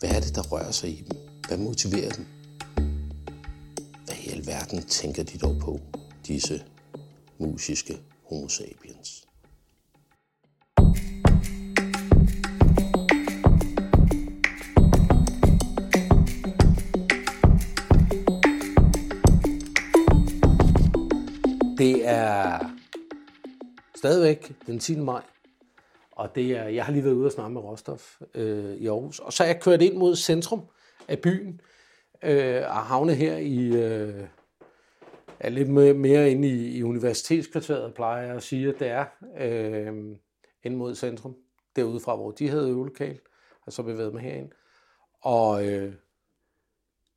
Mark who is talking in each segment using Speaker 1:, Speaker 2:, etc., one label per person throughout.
Speaker 1: Hvad er det, der rører sig i dem? Hvad motiverer dem? Hvad i alverden tænker de dog på, disse musiske homo sapiens?
Speaker 2: Det er stadigvæk den 10. maj, og det er, jeg har lige været ude og snakke med Rostov øh, i Aarhus. Og så er jeg kørt ind mod centrum af byen, øh, og havnet her i, øh, er lidt mere, inde i, i universitetskvarteret, plejer jeg at sige, at det er, øh, ind mod centrum, derude fra, hvor de havde øvelokal, og så bevæget mig herind. Og øh,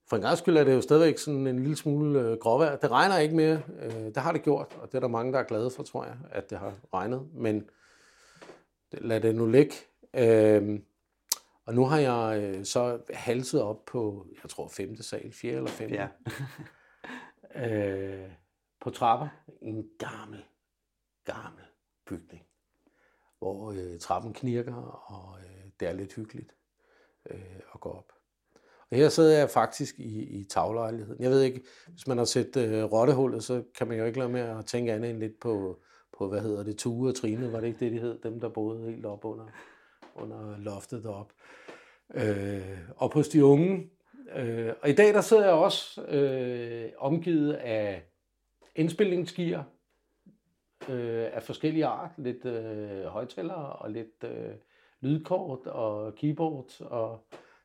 Speaker 2: for en gang skyld er det jo stadigvæk sådan en lille smule øh, gråvejr. Det regner ikke mere. Øh, det har det gjort, og det er der mange, der er glade for, tror jeg, at det har regnet. Men lad det nu ligge. Øh, og nu har jeg øh, så halset op på, jeg tror, femte sal, fjerde eller femte.
Speaker 3: Ja.
Speaker 2: øh, på trapper i en gammel, gammel bygning, hvor øh, trappen knirker, og øh, det er lidt hyggeligt øh, at gå op. Og her sidder jeg faktisk i, i taglejligheden. Jeg ved ikke, hvis man har set øh, Rottehullet, så kan man jo ikke lade med at tænke andet end lidt på, på hvad hedder det, Tue og Trine, var det ikke det, de hed? Dem, der boede helt op under, under loftet derop. Øh, og hos de unge. Øh, og i dag, der sidder jeg også øh, omgivet af indspilningsgear øh, af forskellige art. Lidt øh, højtalere og lidt øh, lydkort og keyboard og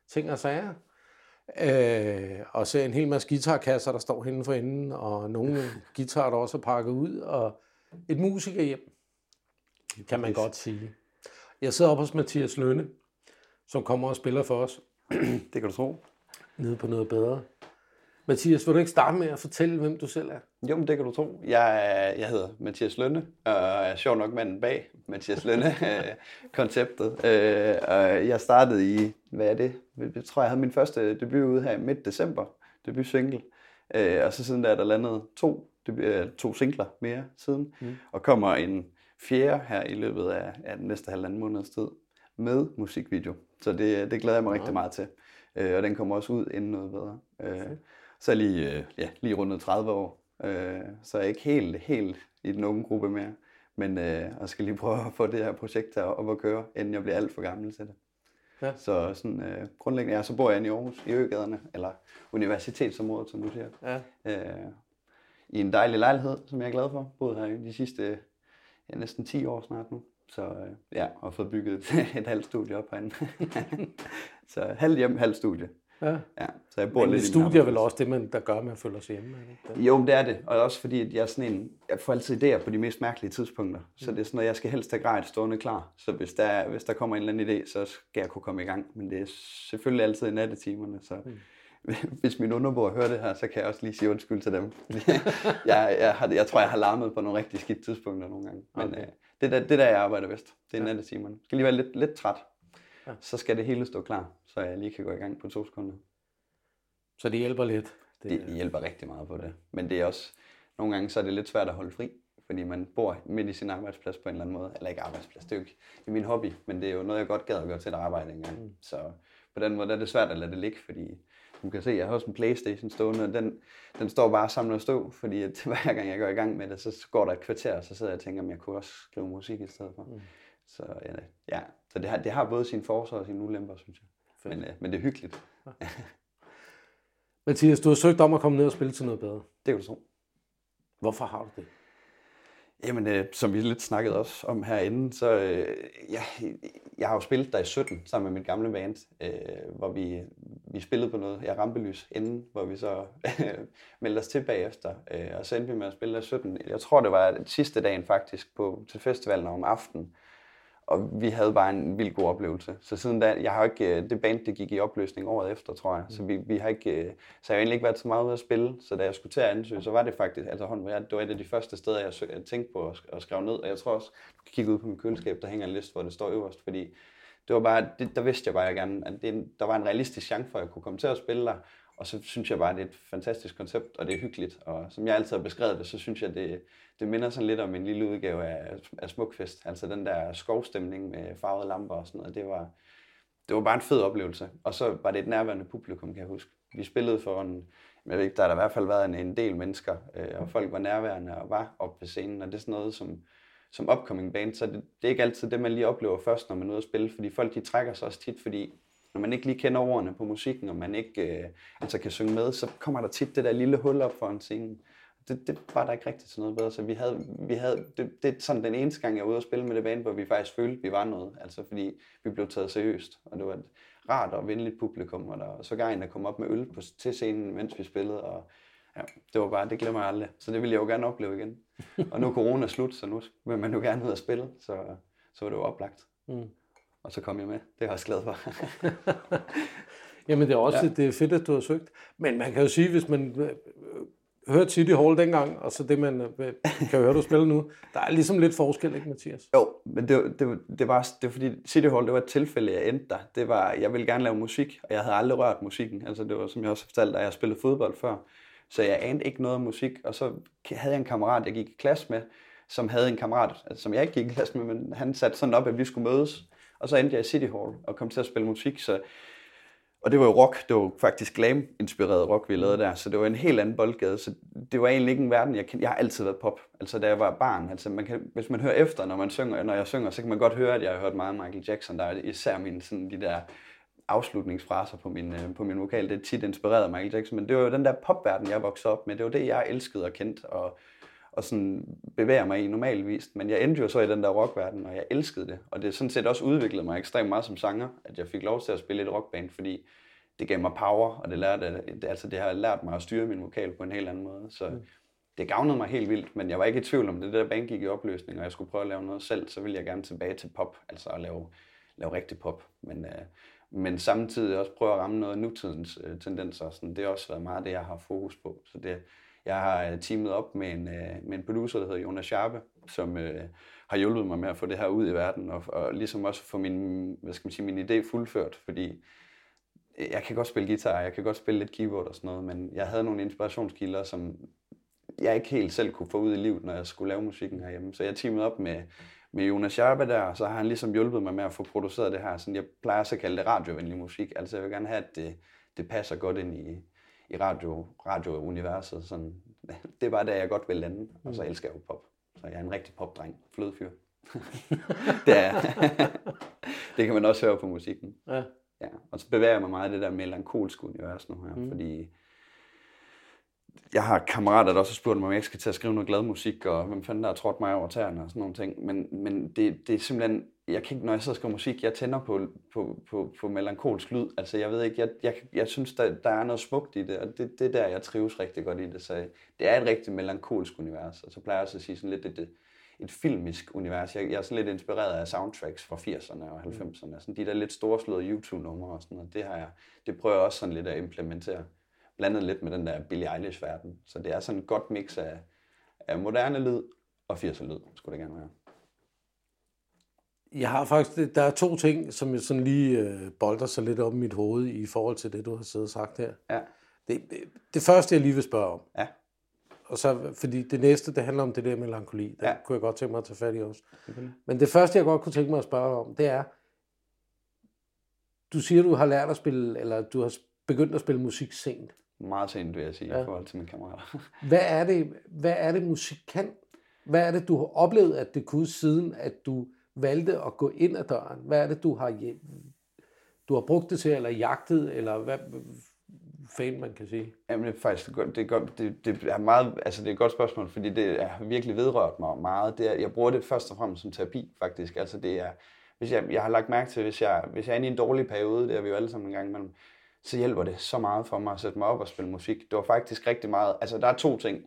Speaker 2: ting og sager. Øh, og så en hel masse guitarkasser, der står henne for enden, og nogle guitarer, der også er pakket ud, og et musikerhjem, kan man godt sige. Jeg sidder oppe hos Mathias Lønne, som kommer og spiller for os,
Speaker 3: Det kan du tro.
Speaker 2: nede på noget bedre. Mathias, vil du ikke starte med at fortælle, hvem du selv er?
Speaker 3: Jo, men det kan du tro. Jeg, jeg hedder Mathias Lønne, og er sjov nok manden bag Mathias Lønne-konceptet. og jeg startede i, hvad er det? Jeg tror, jeg havde min første debut ude her i midt december, debut single. Øh, og så siden der er der landet to, debut, øh, to singler mere siden, mm. og kommer en fjerde her i løbet af, af den næste halvanden måneds tid med musikvideo. Så det, det glæder jeg mig rigtig meget til. Øh, og den kommer også ud inden noget bedre. Øh, så er jeg lige, øh, ja, lige rundet 30 år, øh, så er jeg ikke helt, helt i den unge gruppe mere. Men øh, jeg skal lige prøve at få det her projekt her op at køre, inden jeg bliver alt for gammel til det.
Speaker 2: Ja.
Speaker 3: Så sådan, øh, grundlæggende, ja, så bor jeg inde i Aarhus, i Øgaderne, eller universitetsområdet, som du siger.
Speaker 2: Ja.
Speaker 3: Øh, I en dejlig lejlighed, som jeg er glad for. Boet her i de sidste ja, næsten 10 år snart nu. Så øh, ja, og fået bygget et, et halvt studie op herinde. så halvt hjem, halvt studie.
Speaker 2: ja.
Speaker 3: Ja, så jeg bor
Speaker 2: Men
Speaker 3: lidt
Speaker 2: studie er vel også det, man, der gør, at man føler sig hjemme. ikke?
Speaker 3: Jo, det er det. Og også fordi, at jeg er sådan en, jeg får altid idéer på de mest mærkelige tidspunkter. Så det er sådan noget, jeg skal helst have grejet stående klar. Så hvis der, er- hvis der kommer en eller anden idé, så skal jeg kunne komme i gang. Men det er selvfølgelig altid i nattetimerne, så hvis min underbord hører det her, så kan jeg også lige sige undskyld til dem. jeg, jeg, har, jeg tror, jeg har larmet på nogle rigtig skidt tidspunkter nogle gange. Men
Speaker 2: Okay.
Speaker 3: øh, det, er der, det er der, jeg arbejder bedst. Det er ja. nattetimerne. Skal lige være lidt, lidt træt.
Speaker 2: Ja.
Speaker 3: Så skal det hele stå klar, så jeg lige kan gå i gang på to sekunder.
Speaker 2: Så det hjælper lidt. Det,
Speaker 3: Det hjælper rigtig meget på det. Men det er også, nogle gange så er det lidt svært at holde fri, fordi man bor midt i sin arbejdsplads på en eller anden måde. Eller ikke arbejdsplads, det er jo ikke det er min hobby, men det er jo noget, jeg godt gad at gøre til et arbejde engang. Mm. Så på den måde er det svært at lade det ligge, fordi du kan se, jeg har også en Playstation stående, og den, den står bare og samler og stå, fordi at hver gang jeg går i gang med det, så går der et kvarter, og så sidder jeg og tænker, om jeg kunne også skrive musik i stedet for. Mm. Så ja, ja. så det har, det har både sine forser og sine ulemper, synes jeg. Men, øh, men det er hyggeligt.
Speaker 2: Mathias, du har søgt om at komme ned og spille til noget bedre.
Speaker 3: Det kan du tro.
Speaker 2: Hvorfor har du det?
Speaker 3: Jamen, øh, som vi lidt snakkede også om herinde, så øh, ja, jeg har jo spillet der i 17 sammen med mit gamle band, øh, hvor vi, vi spillede på noget, jeg rampelys inden, hvor vi så meldte os til bagefter, øh, og så endte vi med at spille der i 17. Jeg tror, det var sidste dagen faktisk på, til festivalen om aftenen, og vi havde bare en vild god oplevelse. Så siden da, jeg har ikke, øh, det band, det gik i opløsning året efter, tror jeg. Så vi, vi har ikke, øh, så jeg har egentlig ikke været så meget ude at spille. Så da jeg skulle til at ansøge, så var det faktisk, altså det var et af de første steder, jeg, jeg tænkte på at, at skrive ned. Og jeg tror også, du kan kigge ud på min køleskab, der hænger en liste, hvor det står øverst, fordi det var bare, det, der vidste jeg bare, at, jeg gerne, at det, der var en realistisk chance for, at jeg kunne komme til at spille der. Og så synes jeg bare, at det er et fantastisk koncept, og det er hyggeligt. Og som jeg altid har beskrevet det, så synes jeg, det, det minder sådan lidt om en lille udgave af, af Smukfest. Altså den der skovstemning med farvede lamper og sådan noget. Det var, det var bare en fed oplevelse. Og så var det et nærværende publikum, kan jeg huske. Vi spillede for en, jeg ved ikke, der har der i hvert fald været en, en del mennesker, øh, og folk var nærværende og var oppe på scenen, og det er sådan noget, som, som upcoming band, så det, det er ikke altid det, man lige oplever først, når man er ude at spille, fordi folk de trækker sig også tit, fordi når man ikke lige kender ordene på musikken, og man ikke øh, altså kan synge med, så kommer der tit det der lille hul op for en scene. Det, det var der ikke rigtigt til noget bedre, så vi havde, vi havde det, det er sådan den eneste gang, jeg var ude og spille med det band, hvor vi faktisk følte, vi var noget, altså fordi vi blev taget seriøst, og det var et rart og venligt publikum, og der var så en, der kom op med øl på, til scenen, mens vi spillede, og ja, det var bare, det glemmer jeg aldrig, så det vil jeg jo gerne opleve igen. og nu er corona slut, så nu vil man jo gerne ud og spille, så, så var det jo oplagt. Mm og så kom jeg med. Det er jeg også glad for.
Speaker 2: Jamen det er også ja. det er fedt, at du har søgt. Men man kan jo sige, hvis man øh, hørte City Hall dengang, og så det, man øh, kan høre, du spiller nu, der er ligesom lidt forskel, ikke Mathias?
Speaker 3: Jo, men det, det, det, var, det var fordi City Hall, det var et tilfælde, jeg endte der. Det var, jeg ville gerne lave musik, og jeg havde aldrig rørt musikken. Altså det var, som jeg også fortalte, at jeg spillede fodbold før. Så jeg anede ikke noget om musik, og så havde jeg en kammerat, jeg gik i klasse med, som havde en kammerat, altså, som jeg ikke gik i klasse med, men han satte sådan op, at vi skulle mødes. Og så endte jeg i City Hall og kom til at spille musik, så og det var jo rock, det var faktisk glam-inspireret rock, vi lavede der, så det var en helt anden boldgade, så det var egentlig ikke en verden, jeg kendte. Jeg har altid været pop, altså da jeg var barn, altså man kan, hvis man hører efter, når, man synger, når jeg synger, så kan man godt høre, at jeg har hørt meget Michael Jackson, der er især mine, sådan, de der afslutningsfraser på min, øh, på min vokal, det er tit inspireret af Michael Jackson, men det var jo den der popverden, jeg voksede op med, det var det, jeg elskede og kendte, og og sådan bevæger mig i normalvis. Men jeg endte jo så i den der rockverden, og jeg elskede det. Og det sådan set også udviklede mig ekstremt meget som sanger, at jeg fik lov til at spille et rockband, fordi det gav mig power, og det, lærte, altså det har lært mig at styre min vokal på en helt anden måde. Så mm. det gavnede mig helt vildt, men jeg var ikke i tvivl om det der band gik i opløsning, og jeg skulle prøve at lave noget selv, så ville jeg gerne tilbage til pop, altså at lave, lave rigtig pop. Men, øh, men samtidig også prøve at ramme noget af nutidens øh, tendenser. Sådan, det har også været meget det, jeg har fokus på. Så det, jeg har øh, teamet op med en, øh, med en producer, der hedder Jonas Sharpe, som øh, har hjulpet mig med at få det her ud i verden, og, og ligesom også få min, hvad skal man sige, min idé fuldført, fordi jeg kan godt spille guitar, jeg kan godt spille lidt keyboard og sådan noget, men jeg havde nogle inspirationskilder, som jeg ikke helt selv kunne få ud i livet, når jeg skulle lave musikken herhjemme. Så jeg teamede op med, med Jonas Sharpe der, og så har han ligesom hjulpet mig med at få produceret det her. Sådan, jeg plejer så at kalde det radiovenlig musik. Altså jeg vil gerne have, at det, det passer godt ind i, i radio, radiouniverset. Sådan, det var der, jeg godt ville lande, og så mm. elsker jeg jo pop. Så jeg er en rigtig popdreng, flødefyr. det, er, det kan man også høre på musikken. Ja. ja. Og så bevæger jeg mig meget i det der melankolske univers nu her, mm. fordi jeg har kammerater, der også har spurgt mig, om jeg ikke skal til at skrive noget glad musik, og hvem fanden der har trådt mig over tæerne og sådan nogle ting. Men, men det, det er simpelthen, jeg kan ikke, når jeg sidder og skriver musik, jeg tænder på, på, på, på melankolsk lyd. Altså jeg ved ikke, jeg, jeg, jeg synes, der, der er noget smukt i det, og det, det er der, jeg trives rigtig godt i det. Så det er et rigtig melankolsk univers, og så plejer jeg også at sige sådan lidt, det, det, et filmisk univers. Jeg, jeg er sådan lidt inspireret af soundtracks fra 80'erne og 90'erne. Sådan de der lidt storslåede YouTube-numre og sådan noget. Det, har jeg, det prøver jeg også sådan lidt at implementere blandet lidt med den der Billie Eilish-verden. Så det er sådan et godt mix af, af moderne lyd og 80'er lyd, skulle det gerne være.
Speaker 2: Jeg har faktisk, der er to ting, som jeg sådan lige øh, bolder sig lidt op i mit hoved i forhold til det, du har siddet og sagt her. Ja. Det, det, det første, jeg lige vil spørge om, ja. og så, fordi det næste, det handler om det der melankoli, det ja. kunne jeg godt tænke mig at tage fat i også. Okay. Men det første, jeg godt kunne tænke mig at spørge om, det er, du siger, du har lært at spille, eller du har begyndt at spille musik sent.
Speaker 3: Meget sent, vil jeg sige, ja. i forhold til mine kammerater.
Speaker 2: hvad, er det, hvad er det, musik kan? Hvad er det, du har oplevet, at det kunne, siden at du valgte at gå ind ad døren? Hvad er det, du har, du har brugt det til, eller jagtet, eller hvad, fanden man kan sige?
Speaker 3: Jamen, det er faktisk. Det er, godt, det, det er meget, altså det er et godt spørgsmål, fordi det har virkelig vedrørt mig meget. Det er, jeg bruger det først og fremmest som terapi, faktisk. Altså det er, hvis jeg, jeg har lagt mærke til, hvis jeg, hvis jeg er inde i en dårlig periode, det er vi jo alle sammen en gang imellem, så hjælper det så meget for mig at sætte mig op og spille musik. Det var faktisk rigtig meget, altså der er to ting.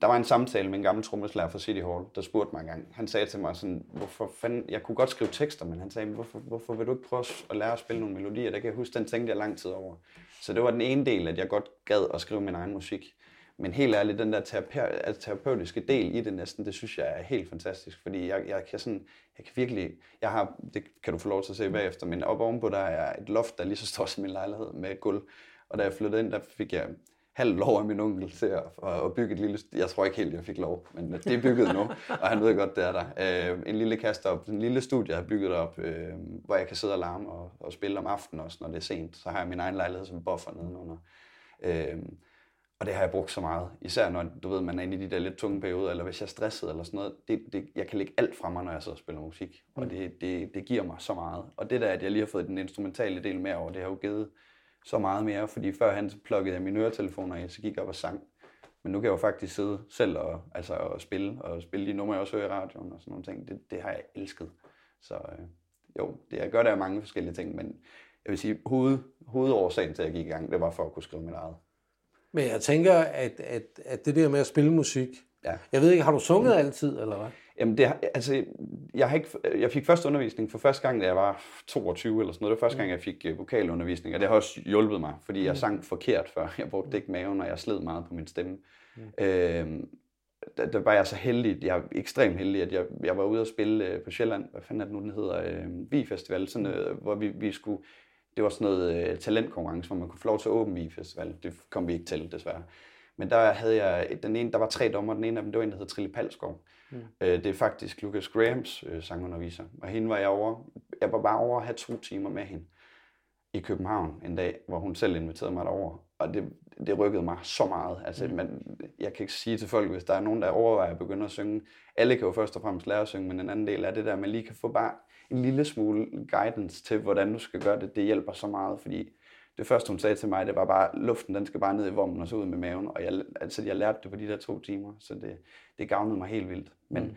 Speaker 3: Der var en samtale med en gammel trommeslager fra City Hall, der spurgte mig en gang. Han sagde til mig sådan, hvorfor fanden, jeg kunne godt skrive tekster, men han sagde, hvorfor, hvorfor vil du ikke prøve at lære at spille nogle melodier? Der kan jeg huske, den tænkte jeg lang tid over. Så det var den ene del, at jeg godt gad at skrive min egen musik. Men helt ærligt, den der terape- altså, terapeutiske del i det næsten, det synes jeg er helt fantastisk, fordi jeg, jeg kan sådan, jeg kan virkelig, jeg har, det kan du få lov til at se bagefter, men op ovenpå der er et loft, der er lige så stort som min lejlighed med et gulv. Og da jeg flyttede ind, der fik jeg halv lov af min onkel til at, at bygge et lille... Jeg tror ikke helt, jeg fik lov, men det er bygget nu, og han ved godt, det er der. Øh, en lille kaster op, en lille studie, jeg har bygget op, øh, hvor jeg kan sidde og larme og, og spille om aftenen også, når det er sent. Så har jeg min egen lejlighed som buffer nedenunder. Øh, og det har jeg brugt så meget. Især når du ved, man er inde i de der lidt tunge perioder, eller hvis jeg er stresset eller sådan noget. Det, det, jeg kan lægge alt fra mig, når jeg sidder og spiller musik. Og mm. det, det, det giver mig så meget. Og det der, at jeg lige har fået den instrumentale del med over, det har jo givet så meget mere. Fordi før han plukkede jeg mine øretelefoner i, så gik jeg op og sang. Men nu kan jeg jo faktisk sidde selv og, altså, og spille, og spille de numre, jeg også hører i radioen og sådan nogle ting. Det, det har jeg elsket. Så øh, jo, det, jeg gør af mange forskellige ting, men jeg vil sige, hoved, hovedårsagen til, at jeg gik i gang, det var for at kunne skrive mit eget.
Speaker 2: Men jeg tænker, at, at, at det der med at spille musik, ja. jeg ved ikke, har du sunget mm. altid, eller hvad?
Speaker 3: Jamen, det, altså, jeg, har ikke, jeg fik først undervisning for første gang, da jeg var 22 eller sådan noget. Det var første gang, jeg fik øh, vokalundervisning, og det har også hjulpet mig, fordi jeg mm. sang forkert før. Jeg brugte ikke maven, og jeg sled meget på min stemme. Mm. Øhm, der, der var jeg så heldig, jeg er ekstremt heldig, at jeg, jeg var ude og spille øh, på Sjælland, hvad fanden er det nu, den hedder, øh, Vi Festival, sådan, øh, hvor vi, vi skulle, det var sådan noget øh, talentkonkurrence, hvor man kunne få lov til at åbne Vi Festival. Det kom vi ikke til, desværre. Men der havde jeg, den ene, der var tre dommer, den ene af dem, det var en, der hed Trille Palskov. Mm. Øh, det er faktisk Lucas Grahams øh, sangunderviser. Og hende var jeg over, jeg var bare over at have to timer med hende i København en dag, hvor hun selv inviterede mig derover. Og det, det rykkede mig så meget. Altså, mm. man, jeg kan ikke sige til folk, hvis der er nogen, der overvejer at begynde at synge. Alle kan jo først og fremmest lære at synge, men en anden del er det der, at man lige kan få bare en lille smule guidance til, hvordan du skal gøre det. Det hjælper så meget, fordi det første, hun sagde til mig, det var bare, luften den skal bare ned i vommen og så ud med maven. Og jeg, altså, jeg lærte det på de der to timer, så det, det gavnede mig helt vildt. Men mm.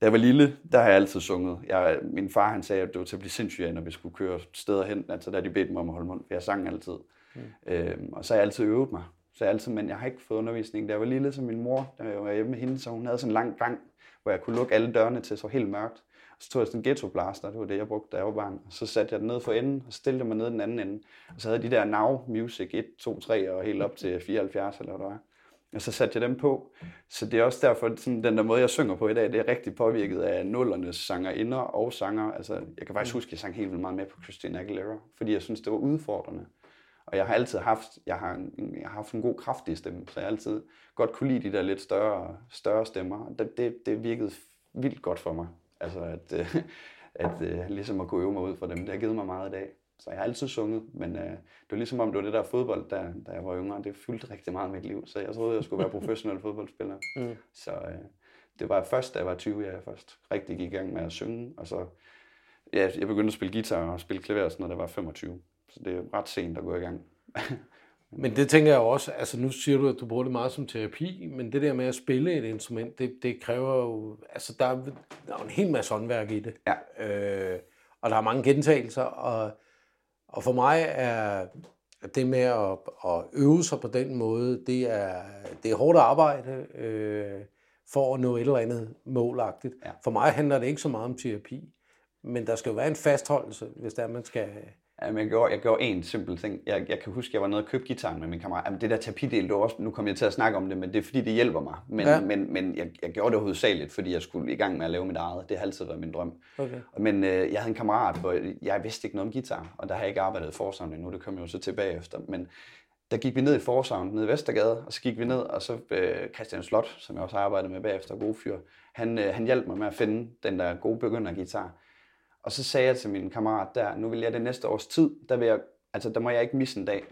Speaker 3: da jeg var lille, der har jeg altid sunget. Jeg, min far han sagde, at det var til at blive sindssyg når vi skulle køre steder hen. Altså der de bedte mig om at holde mund, for jeg sang altid. Mm. Øhm, og så har jeg altid øvet mig. Så jeg altid, men jeg har ikke fået undervisning. Da jeg var lille, som min mor, da jeg var hjemme med hende, så hun havde sådan en lang gang, hvor jeg kunne lukke alle dørene til, så helt mørkt. Så tog jeg sådan en ghetto blaster, det var det, jeg brugte, da jeg var barn. Og så satte jeg den ned for enden, og stillede mig ned den anden ende. Og så havde de der Now Music 1, 2, 3 og helt op til 74, eller hvad det var. Og så satte jeg dem på. Så det er også derfor, sådan, den der måde, jeg synger på i dag, det er rigtig påvirket af nullernes sangerinder og sanger. Altså, jeg kan faktisk huske, at jeg sang helt vildt meget med på Christina Aguilera, fordi jeg synes, det var udfordrende. Og jeg har altid haft, jeg har, en, jeg har haft en god kraftig stemme, så jeg har altid godt kunne lide de der lidt større, større stemmer. Det, det, det virkede vildt godt for mig. Altså at, øh, at øh, ligesom at kunne øve mig ud fra dem, det har givet mig meget i dag. Så jeg har altid sunget, men øh, det var ligesom om det var det der fodbold, der, da jeg var yngre, det fyldte rigtig meget mit liv, så jeg troede, jeg skulle være professionel fodboldspiller. Mm. Så øh, det var først, da jeg var 20, jeg først rigtig gik i gang med at synge, og så ja, jeg begyndte at spille guitar og spille klaver, sådan, når jeg var 25. Så det er ret sent at gå i gang.
Speaker 2: Men det tænker jeg også, altså nu siger du, at du bruger det meget som terapi, men det der med at spille et instrument, det, det kræver jo, altså der er, der er en hel masse håndværk i det. Ja. Øh, og der er mange gentagelser, og, og for mig er det med at, at øve sig på den måde, det er, det er hårdt arbejde øh, for at nå et eller andet målagtigt. Ja. For mig handler det ikke så meget om terapi, men der skal jo være en fastholdelse, hvis der man skal
Speaker 3: Jamen, jeg, gjorde, jeg gjorde en simpel ting. Jeg, jeg kan huske, jeg var nede og købte gitaren med min kammerat. Jamen, det der terapidel, det var også, nu kommer jeg til at snakke om det, men det er fordi, det hjælper mig. Men, ja. men, men jeg, jeg gjorde det hovedsageligt, fordi jeg skulle i gang med at lave mit eget. Det har altid været min drøm. Okay. Men øh, jeg havde en kammerat, hvor jeg vidste ikke noget om guitar, og der har jeg ikke arbejdet i Forsavn endnu. Det kom jeg jo så tilbage efter. Men der gik vi ned i Forsavn, ned i Vestergade, og så gik vi ned, og så øh, Christian Slot, som jeg også har arbejdet med bagefter, god fyr, han, øh, han hjalp mig med at finde den der gode begynder-guitar. Og så sagde jeg til min kammerat der, nu vil jeg det næste års tid, der, vil jeg, altså, der må jeg ikke misse en dag.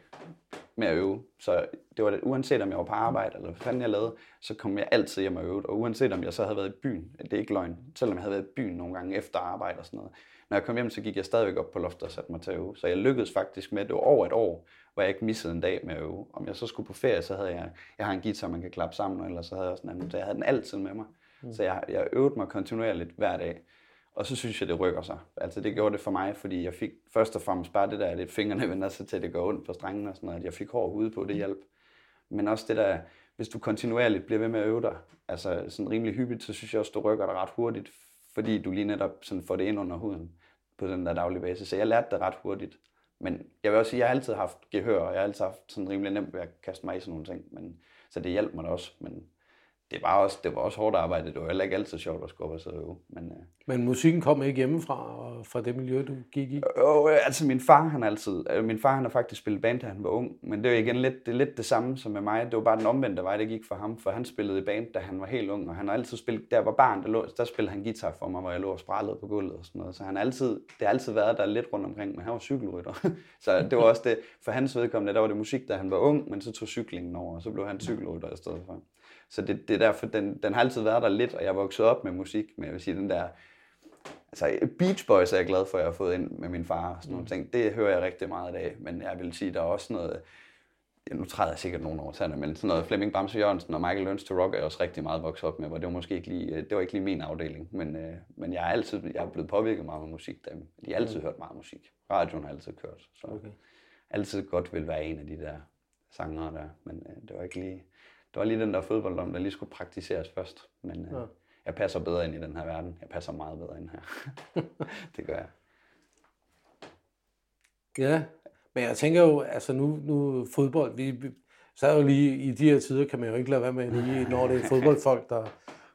Speaker 3: med at øve. Så det var det, uanset om jeg var på arbejde, eller hvad fanden jeg lavede, så kom jeg altid hjem og øvede. Og uanset om jeg så havde været i byen, det er ikke løgn, selvom jeg havde været i byen nogle gange efter arbejde og sådan noget. Når jeg kom hjem, så gik jeg stadigvæk op på loftet og satte mig til at øve. Så jeg lykkedes faktisk med, det var over et år, hvor jeg ikke missede en dag med at øve. Om jeg så skulle på ferie, så havde jeg, jeg har en guitar, man kan klappe sammen, eller så havde jeg også en anden, så jeg havde den altid med mig. Mm. Så jeg, jeg øvede mig kontinuerligt hver dag. Og så synes jeg, det rykker sig. Altså det gjorde det for mig, fordi jeg fik først og fremmest bare det der, at fingrene vender sig til, at det går ondt på strengene og sådan noget, at jeg fik hård hud på, det hjælp. Men også det der, hvis du kontinuerligt bliver ved med at øve dig, altså sådan rimelig hyppigt, så synes jeg også, du rykker dig ret hurtigt, fordi du lige netop sådan får det ind under huden på den der daglige basis. Så jeg lærte det ret hurtigt. Men jeg vil også sige, at jeg har altid haft gehør, og jeg har altid haft sådan rimelig nemt ved at kaste mig i sådan nogle ting. Men, så det hjalp mig da også. Men det var også, det var også hårdt arbejde. Det var heller ikke altid sjovt at sidde og øve. Men, øh,
Speaker 2: Men musikken kom ikke hjemmefra, og fra det miljø, du gik i?
Speaker 3: Øh, altså min far, han altid, øh, min far han har faktisk spillet band, da han var ung, men det er igen lidt det, lidt det samme som med mig. Det var bare den omvendte vej, det gik for ham, for han spillede i band, da han var helt ung, og han har altid spillet, der var barn, der, lå, der spillede han guitar for mig, hvor jeg lå og sprællede på gulvet og sådan noget. Så han altid, det har altid været der lidt rundt omkring, men han var cykelrytter. så det var også det, for hans vedkommende, der var det musik, da han var ung, men så tog cyklingen over, og så blev han cykelrytter i stedet for. Så det, det er derfor, den, den har altid været der lidt, og jeg voksede op med musik, men jeg vil sige, den der, altså Beach Boys er jeg glad for, at jeg har fået ind med min far og sådan nogle mm. ting. Det hører jeg rigtig meget af, men jeg vil sige, der er også noget, ja, nu træder jeg sikkert nogen over tæerne, men sådan noget Flemming Bamse Jørgensen og Michael Learns to Rock er jeg også rigtig meget vokset op med, hvor det var måske ikke lige, det var ikke lige min afdeling, men, øh, men jeg er altid, jeg er blevet påvirket meget af musik, dem. De har altid mm. hørt meget musik. Radioen har altid kørt, så okay. altid godt vil være en af de der sangere der, men øh, det var ikke lige, det var lige den der fodbolddom, der lige skulle praktiseres først. Men øh, ja. jeg passer bedre ind i den her verden. Jeg passer meget bedre ind her. det gør jeg.
Speaker 2: Ja, men jeg tænker jo, altså nu, nu fodbold, vi, så er jo lige i de her tider, kan man jo ikke lade være med lige, når det er fodboldfolk, der,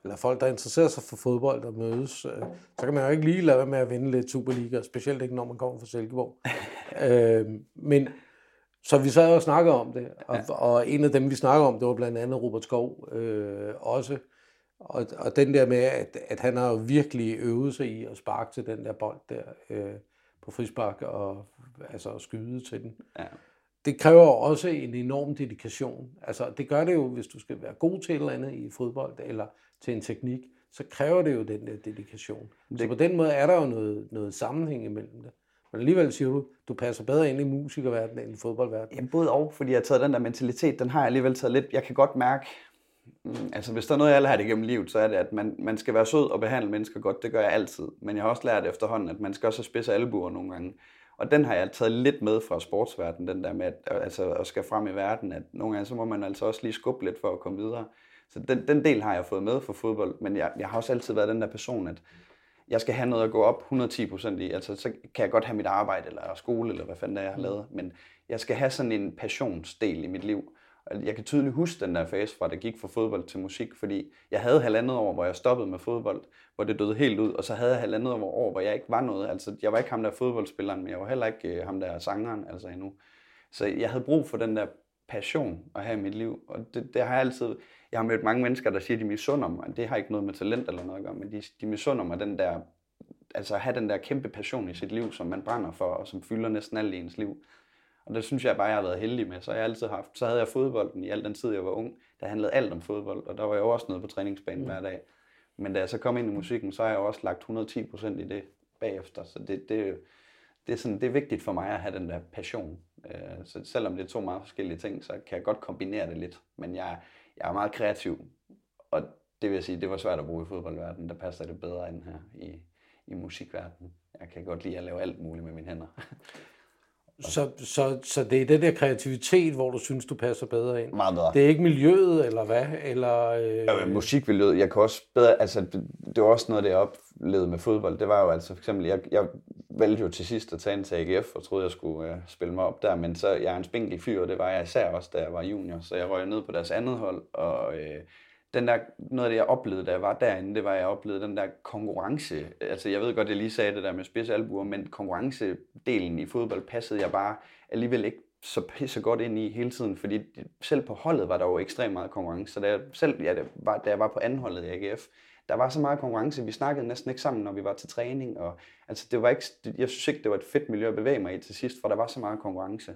Speaker 2: eller folk, der interesserer sig for fodbold, der mødes, øh, så kan man jo ikke lige lade være med at vinde lidt Superliga, specielt ikke når man kommer fra Silkeborg. øh, men så vi sad og snakkede om det, og, ja. og en af dem, vi snakkede om, det var blandt andet Robert Skov øh, også. Og, og den der med, at, at han har jo virkelig øvet sig i at sparke til den der bold der øh, på frispark, og altså at skyde til den. Ja. Det kræver også en enorm dedikation. Altså det gør det jo, hvis du skal være god til et eller andet i fodbold, eller til en teknik, så kræver det jo den der dedikation. Det... Så på den måde er der jo noget, noget sammenhæng imellem det. Men alligevel siger du, du passer bedre ind i musikerverdenen end i fodboldverdenen.
Speaker 3: Jamen både og, fordi jeg har taget den der mentalitet, den har jeg alligevel taget lidt, jeg kan godt mærke, mm, altså hvis der er noget, jeg alle har det igennem livet, så er det, at man, man skal være sød og behandle mennesker godt, det gør jeg altid. Men jeg har også lært efterhånden, at man skal også have spidse albuer nogle gange. Og den har jeg taget lidt med fra sportsverdenen, den der med at, altså, at skal frem i verden, at nogle gange så må man altså også lige skubbe lidt for at komme videre. Så den, den del har jeg fået med fra fodbold, men jeg, jeg har også altid været den der person, at jeg skal have noget at gå op 110% i. Altså, så kan jeg godt have mit arbejde eller skole, eller hvad fanden er, jeg har mm. lavet. Men jeg skal have sådan en passionsdel i mit liv. Jeg kan tydeligt huske den der fase fra, det gik fra fodbold til musik, fordi jeg havde halvandet år, hvor jeg stoppede med fodbold, hvor det døde helt ud, og så havde jeg halvandet år, hvor jeg ikke var noget. Altså, jeg var ikke ham der fodboldspilleren, men jeg var heller ikke øh, ham der sangeren, altså endnu. Så jeg havde brug for den der passion at have i mit liv, og det, det har jeg altid, jeg har mødt mange mennesker, der siger, at de misunder mig. Det har ikke noget med talent eller noget at gøre, men de, de misunder mig den der, altså at have den der kæmpe passion i sit liv, som man brænder for, og som fylder næsten alt i ens liv. Og det synes jeg bare, jeg har været heldig med. Så jeg altid haft, så havde jeg fodbolden i al den tid, jeg var ung. Der handlede alt om fodbold, og der var jeg også nede på træningsbanen mm. hver dag. Men da jeg så kom ind i musikken, så har jeg også lagt 110% i det bagefter. Så det, det, det, er sådan, det er vigtigt for mig at have den der passion. Øh, så selvom det er to meget forskellige ting, så kan jeg godt kombinere det lidt. Men jeg, jeg er meget kreativ, og det vil sige, det var svært at bruge i fodboldverdenen. Der passer det bedre end her i, i musikverdenen. Jeg kan godt lide at lave alt muligt med mine hænder.
Speaker 2: Så, så, så det er den der kreativitet, hvor du synes, du passer bedre ind?
Speaker 3: Meget bedre.
Speaker 2: Det er ikke miljøet, eller hvad? Eller, øh...
Speaker 3: ja, musikmiljøet, jeg kan også bedre, altså det, var også noget, det jeg oplevede med fodbold. Det var jo altså, for eksempel, jeg, jeg valgte jo til sidst at tage ind til AGF, og troede, jeg skulle øh, spille mig op der, men så jeg er en spinkel fyr, og det var jeg især også, da jeg var junior, så jeg røg ned på deres andet hold, og øh, den der, noget af det, jeg oplevede, da jeg var derinde, det var, at jeg oplevede den der konkurrence. Altså, jeg ved godt, jeg lige sagde det der med spidsalbuer, men konkurrencedelen i fodbold passede jeg bare alligevel ikke så pisse godt ind i hele tiden, fordi selv på holdet var der jo ekstremt meget konkurrence. Så da jeg, selv, ja, det var, da jeg var på andenholdet i AGF, der var så meget konkurrence, vi snakkede næsten ikke sammen, når vi var til træning. Og, altså, det var ikke, jeg synes ikke, det var et fedt miljø at bevæge mig i til sidst, for der var så meget konkurrence.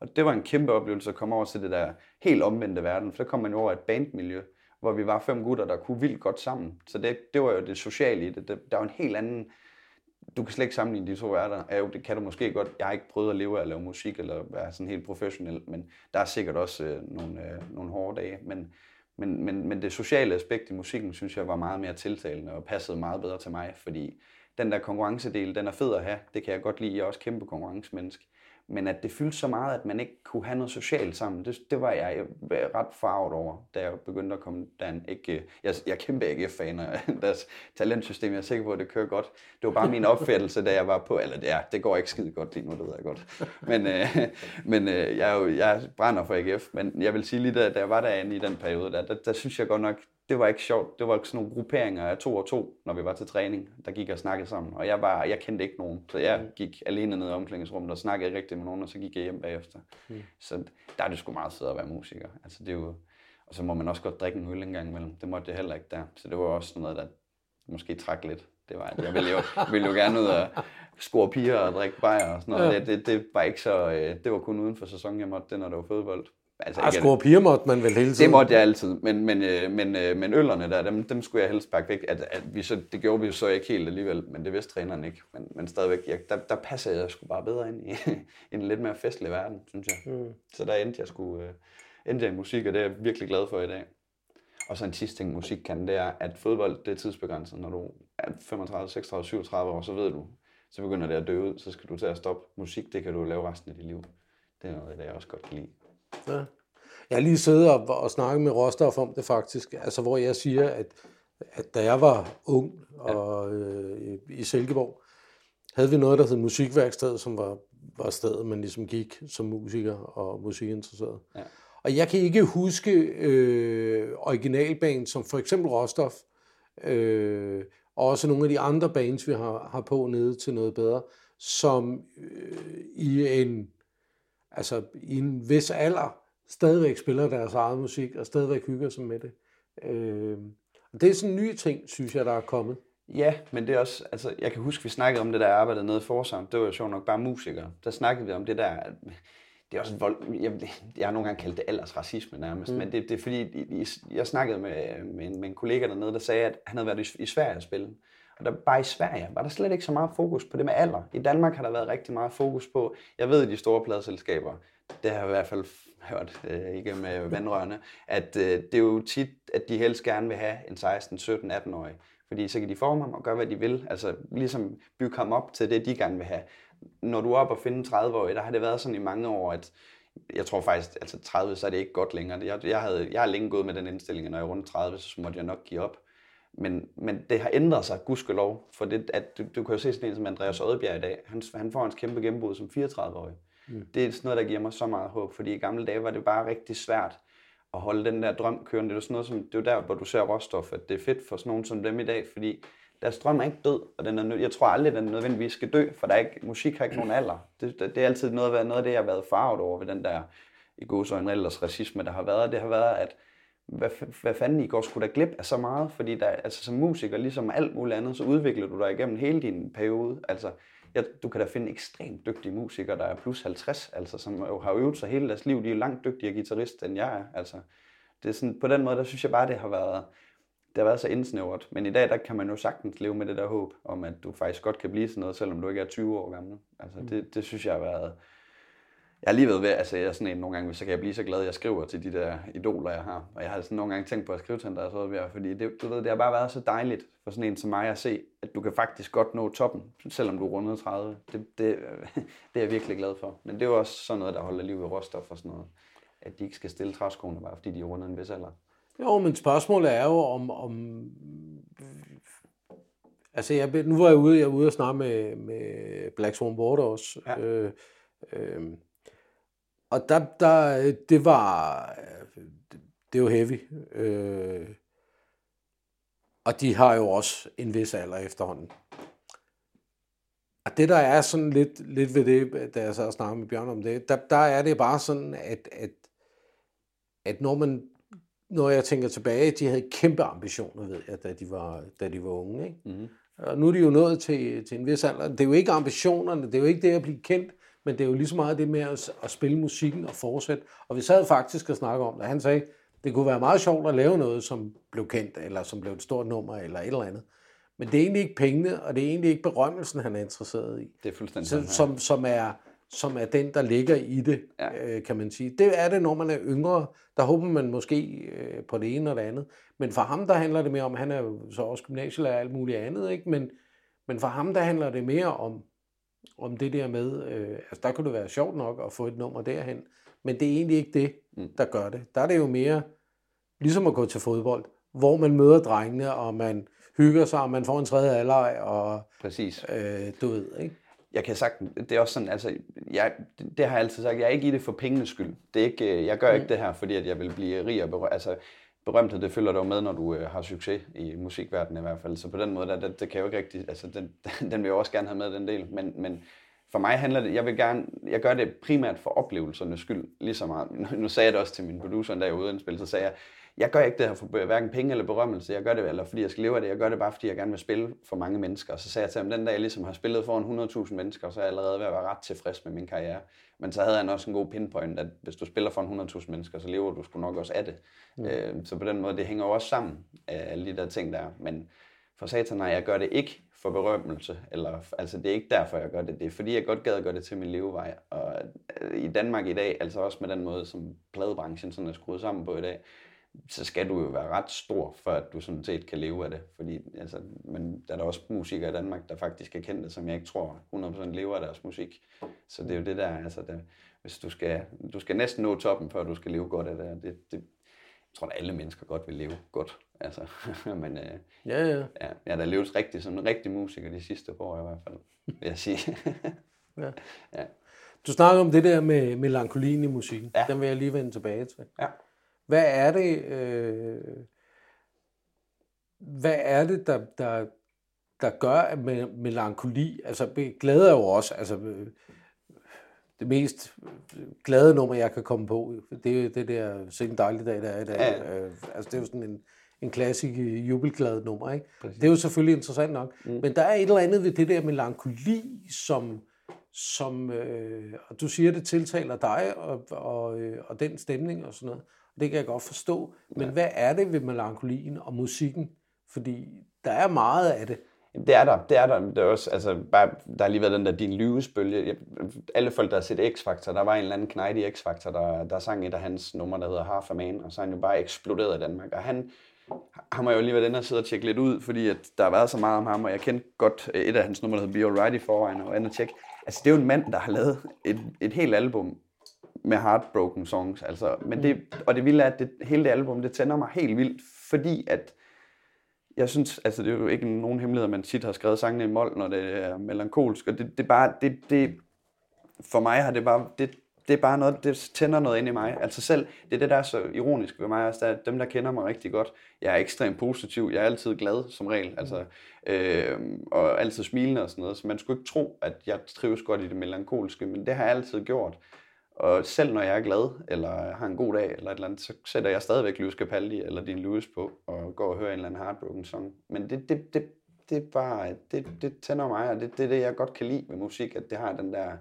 Speaker 3: Og det var en kæmpe oplevelse at komme over til det der helt omvendte verden, for der kom man over et bandmiljø, hvor vi var fem gutter, der kunne vildt godt sammen. Så det, det var jo det sociale i det. det der jo en helt anden... Du kan slet ikke sammenligne de to verdener. Ja, jo, det kan du måske godt. Jeg har ikke prøvet at leve af at lave musik eller være sådan helt professionel, men der er sikkert også øh, nogle, øh, nogle hårde dage. Men, men, men, men det sociale aspekt i musikken, synes jeg var meget mere tiltalende og passede meget bedre til mig, fordi den der konkurrencedel, den er fed at have. Det kan jeg godt lide. Jeg er også kæmpe konkurrencemenneske. Men at det fyldte så meget, at man ikke kunne have noget socialt sammen, det, det var jeg ret farvet over, da jeg begyndte at komme den Ikke, jeg, jeg er kæmpe AGF-fan af deres talentsystem. Jeg er sikker på, at det kører godt. Det var bare min opfattelse, da jeg var på, eller det, det går ikke skide godt lige nu, det ved jeg godt. Men, øh, men øh, jeg, er jo, jeg brænder for AGF, men jeg vil sige lige, da, da jeg var derinde i den periode, der, der, der synes jeg godt nok, det var ikke sjovt. Det var sådan nogle grupperinger af to og to, når vi var til træning, der gik og snakkede sammen. Og jeg, var, jeg kendte ikke nogen, så jeg gik alene ned i omklædningsrummet og snakkede ikke rigtig med nogen, og så gik jeg hjem bagefter. Mm. Så der er det sgu meget fedt at være musiker. Altså, det er jo, og så må man også godt drikke en øl en gang imellem. Det måtte jeg heller ikke der. Så det var også noget, der måske trak lidt. Det var, at jeg ville jo, ville jo gerne ud og score piger og drikke bajer og sådan noget. Ja. Det, det, det, var ikke så, øh, det var kun uden for sæsonen, jeg måtte det, når det var fodbold.
Speaker 2: Altså, ah, score piger måtte man vel hele tiden?
Speaker 3: Det måtte jeg altid, men, men, øh, men, øh, men øllerne der, dem, dem skulle jeg helst pakke væk. At, at vi så, det gjorde vi jo så ikke helt alligevel, men det vidste træneren ikke. Men, men stadigvæk, jeg, der, der passede jeg sgu bare bedre ind i, en lidt mere festlig verden, synes jeg. Mm. Så der endte jeg, skulle, uh, endte jeg i musik, og det er jeg virkelig glad for i dag. Og så en sidste ting, musik kan, det er, at fodbold, det er tidsbegrænset. Når du er 35, 36, 37 år, så ved du, så begynder det at dø ud, så skal du til at stoppe. Musik, det kan du lave resten af dit liv. Det er noget, jeg også godt kan lide.
Speaker 2: Ja. Jeg har lige siddet og, og snakket med Råstof om det faktisk, altså hvor jeg siger, at, at da jeg var ung og, øh, i Silkeborg, havde vi noget, der hed musikværksted, som var, var stedet, man ligesom gik som musiker og musikinteresseret. Ja. Og jeg kan ikke huske øh, originalband som for eksempel Råstof, øh, og også nogle af de andre bands, vi har, har på nede til noget bedre, som øh, i en altså i en vis alder stadigvæk spiller deres eget musik, og stadigvæk hygger sig med det. Øh, det er sådan en ny ting, synes jeg, der er kommet.
Speaker 3: Ja, men det er også, altså jeg kan huske, vi snakkede om det der arbejde nede i Forsam, det var jo sjovt nok bare musikere. Der snakkede vi om det der, det er også vold, jeg, jeg har nogle gange kaldt det aldersracisme nærmest, mm. men det, det er fordi, jeg snakkede med, med, en, med en kollega dernede, der sagde, at han havde været i, i Sverige at spille. Og der, bare i Sverige var der slet ikke så meget fokus på det med alder. I Danmark har der været rigtig meget fokus på, jeg ved, de store pladselskaber, det har jeg i hvert fald hørt øh, ikke med vandrørene, at øh, det er jo tit, at de helst gerne vil have en 16, 17, 18-årig. Fordi så kan de forme ham og gøre, hvad de vil. Altså ligesom bygge ham op til det, de gerne vil have. Når du er oppe og finde 30-årige, der har det været sådan i mange år, at jeg tror faktisk, altså 30, så er det ikke godt længere. Jeg, jeg, havde, jeg har længe gået med den indstilling, at når jeg er rundt 30, så måtte jeg nok give op. Men, men det har ændret sig, gudskelov, for det, at du, du kan jo se sådan en som Andreas Oddbjerg i dag. Han, han får en kæmpe gennembrud som 34-årig. Mm. Det er sådan noget, der giver mig så meget håb, fordi i gamle dage var det bare rigtig svært at holde den der drøm kørende. Det er sådan noget som, det er der, hvor du ser råstof, at det er fedt for sådan nogen som dem i dag, fordi deres drøm er ikke død, og den er, jeg tror aldrig, den nødvendigvis skal dø, for der er ikke, musik har ikke nogen alder. Det, det, det er altid noget, noget af det, jeg har været farvet over ved den der i en ellers racisme, der har været. Det har været, at hvad, hvad fanden I går skulle da glip af så meget, fordi der, altså, som musiker, ligesom alt muligt andet, så udvikler du dig igennem hele din periode. Altså, jeg, du kan da finde ekstremt dygtige musikere, der er plus 50, altså, som jo har øvet sig hele deres liv. De er langt dygtigere guitarist, end jeg er. Altså, det er sådan, på den måde, der synes jeg bare, det har været, det har været så indsnævret. Men i dag, der kan man jo sagtens leve med det der håb, om at du faktisk godt kan blive sådan noget, selvom du ikke er 20 år gammel. Altså, mm. det, det synes jeg har været, jeg har lige ved, altså jeg er sådan en, nogle gange, så kan jeg blive så glad, at jeg skriver til de der idoler, jeg har. Og jeg har sådan nogle gange tænkt på at skrive til er så ved, fordi det, du ved, det har bare været så dejligt for sådan en som mig at se, at du kan faktisk godt nå toppen, selvom du er rundet 30. Det, det, det er jeg virkelig glad for. Men det er jo også sådan noget, der holder liv i råstof og sådan noget. At de ikke skal stille træskoene bare, fordi de er rundet en vis alder.
Speaker 2: Jo, men spørgsmålet er jo om, om Altså, jeg, nu var jeg ude, jeg var ude og snakke med, med Black Swan Border også. Ja. Øh, øh, og der, der, det var, det var heavy. Øh, og de har jo også en vis alder efterhånden. Og det, der er sådan lidt, lidt ved det, da jeg så snakker med Bjørn om det, der, der er det bare sådan, at, at, at når man når jeg tænker tilbage, de havde kæmpe ambitioner, ved jeg, da de var, da de var unge. Ikke? Mm. Og nu er de jo nået til, til en vis alder. Det er jo ikke ambitionerne, det er jo ikke det at blive kendt, men det er jo lige så meget det med at, at spille musikken og fortsætte. Og vi sad faktisk og snakke om det. Han sagde, det kunne være meget sjovt at lave noget, som blev kendt, eller som blev et stort nummer, eller et eller andet. Men det er egentlig ikke pengene, og det er egentlig ikke berømmelsen, han er interesseret i.
Speaker 3: Det er fuldstændig
Speaker 2: Så, som, som, er, som er den, der ligger i det,
Speaker 3: ja.
Speaker 2: øh, kan man sige. Det er det, når man er yngre. Der håber man måske øh, på det ene og det andet. Men for ham, der handler det mere om, han er jo så også gymnasielærer og alt muligt andet, ikke? Men, men for ham, der handler det mere om, om det der med, øh, altså der kunne det være sjovt nok at få et nummer derhen, men det er egentlig ikke det,
Speaker 3: Mm.
Speaker 2: der gør det. Der er det jo mere ligesom at gå til fodbold, hvor man møder drengene, og man hygger sig, og man får en tredje alder, og
Speaker 3: Præcis.
Speaker 2: øh, du ved, ikke?
Speaker 3: Jeg kan sagt, det er også sådan, altså, jeg, det, har jeg altid sagt, jeg er ikke i det for pengenes skyld. Det er ikke, øh, jeg gør ikke det her, fordi at jeg vil blive rig og berømt. Altså, berømthed, det følger dig med, når du øh, har succes i musikverdenen i hvert fald. Så på den måde, der, det, det kan jeg jo ikke rigtig, altså, den, den vil jeg også gerne have med, den del. Men, men for mig handler det, jeg vil gerne, jeg gør det primært for oplevelsernes skyld, lige så meget. Nu, nu sagde jeg det også til min producer, da dag var ude indspil, så sagde jeg, jeg gør ikke det her for hverken penge eller berømmelse, jeg gør det, eller fordi jeg skal leve af det, jeg gør det bare, fordi jeg gerne vil spille for mange mennesker. Og så sagde jeg til ham, den dag jeg ligesom har spillet foran 100.000 mennesker, så er jeg allerede ved at være ret tilfreds med min karriere. Men så havde han også en god pinpoint, at hvis du spiller for 100.000 mennesker, så lever du sgu nok også af det. Mm. Øh, så på den måde, det hænger jo også sammen af alle de der ting der. Men for satan, nej, jeg gør det ikke for berømmelse, eller, altså det er ikke derfor, jeg gør det, det er fordi, jeg godt gad at gøre det til min levevej. Og øh, i Danmark i dag, altså også med den måde, som pladebranchen sådan er skruet sammen på i dag, så skal du jo være ret stor, for at du sådan set kan leve af det. Fordi altså, men der er der også musikere i Danmark, der faktisk er kendte, som jeg ikke tror 100% lever af deres musik. Så det er jo det der, altså det, hvis du skal, du skal næsten nå toppen, før du skal leve godt af det. det, det jeg tror, at alle mennesker godt vil leve godt. Altså, men øh,
Speaker 2: Ja, ja.
Speaker 3: ja, jeg har da levet rigtig som en rigtig musiker de sidste par år i hvert fald, vil jeg sige.
Speaker 2: ja.
Speaker 3: ja.
Speaker 2: Du snakker om det der med melankolien i musikken.
Speaker 3: Ja.
Speaker 2: Den vil jeg lige vende tilbage til.
Speaker 3: Ja.
Speaker 2: Hvad er det, øh, hvad er det der, der, der gør, at me- melankoli, altså glæde er jo også, altså øh, det mest glade nummer, jeg kan komme på, det er det der Se en dejlig dag, der er i dag.
Speaker 3: Ja.
Speaker 2: Øh, altså det er jo sådan en, en klassisk øh, jubelglad nummer, ikke?
Speaker 3: Præcis.
Speaker 2: Det er jo selvfølgelig interessant nok, mm. men der er et eller andet ved det der melankoli, som, som øh, og du siger, det tiltaler dig og, og, øh, og den stemning og sådan noget. Det kan jeg godt forstå. Men ja. hvad er det ved melankolien og musikken? Fordi der er meget af det.
Speaker 3: Det er der, det er der. Det er også, altså, bare, der har lige været den der din lyvesbølge. Alle folk, der har set X-Factor, der var en eller anden knægt i X-Factor, der, der sang et af hans numre, der hedder Half a Man, og så er han jo bare eksploderet i Danmark. Og han, han har jo lige været inde og sidde og tjekke lidt ud, fordi at der har været så meget om ham, og jeg kendte godt øh, et af hans numre, der hedder Be Alright i forvejen, og andet tjekke. Altså, det er jo en mand, der har lavet et, et helt album med heartbroken songs. Altså, men det, og det vilde er, at det, hele det album, det tænder mig helt vildt, fordi at jeg synes, altså det er jo ikke nogen hemmelighed, at man tit har skrevet sangene i mol, når det er melankolsk, og det, det er bare, det, det, for mig har det bare, det, det er bare noget, det tænder noget ind i mig. Altså selv, det er det, der er så ironisk ved mig, altså der, dem, der kender mig rigtig godt, jeg er ekstremt positiv, jeg er altid glad som regel, altså, øh, og altid smilende og sådan noget, så man skulle ikke tro, at jeg trives godt i det melankolske, men det har jeg altid gjort. Og selv når jeg er glad, eller har en god dag, eller et eller andet, så sætter jeg stadigvæk Lewis Capaldi eller din Lewis på, og går og hører en eller anden heartbroken song. Men det, det, det, det er bare, det, det tænder mig, og det, det er det, jeg godt kan lide med musik, at det har den der,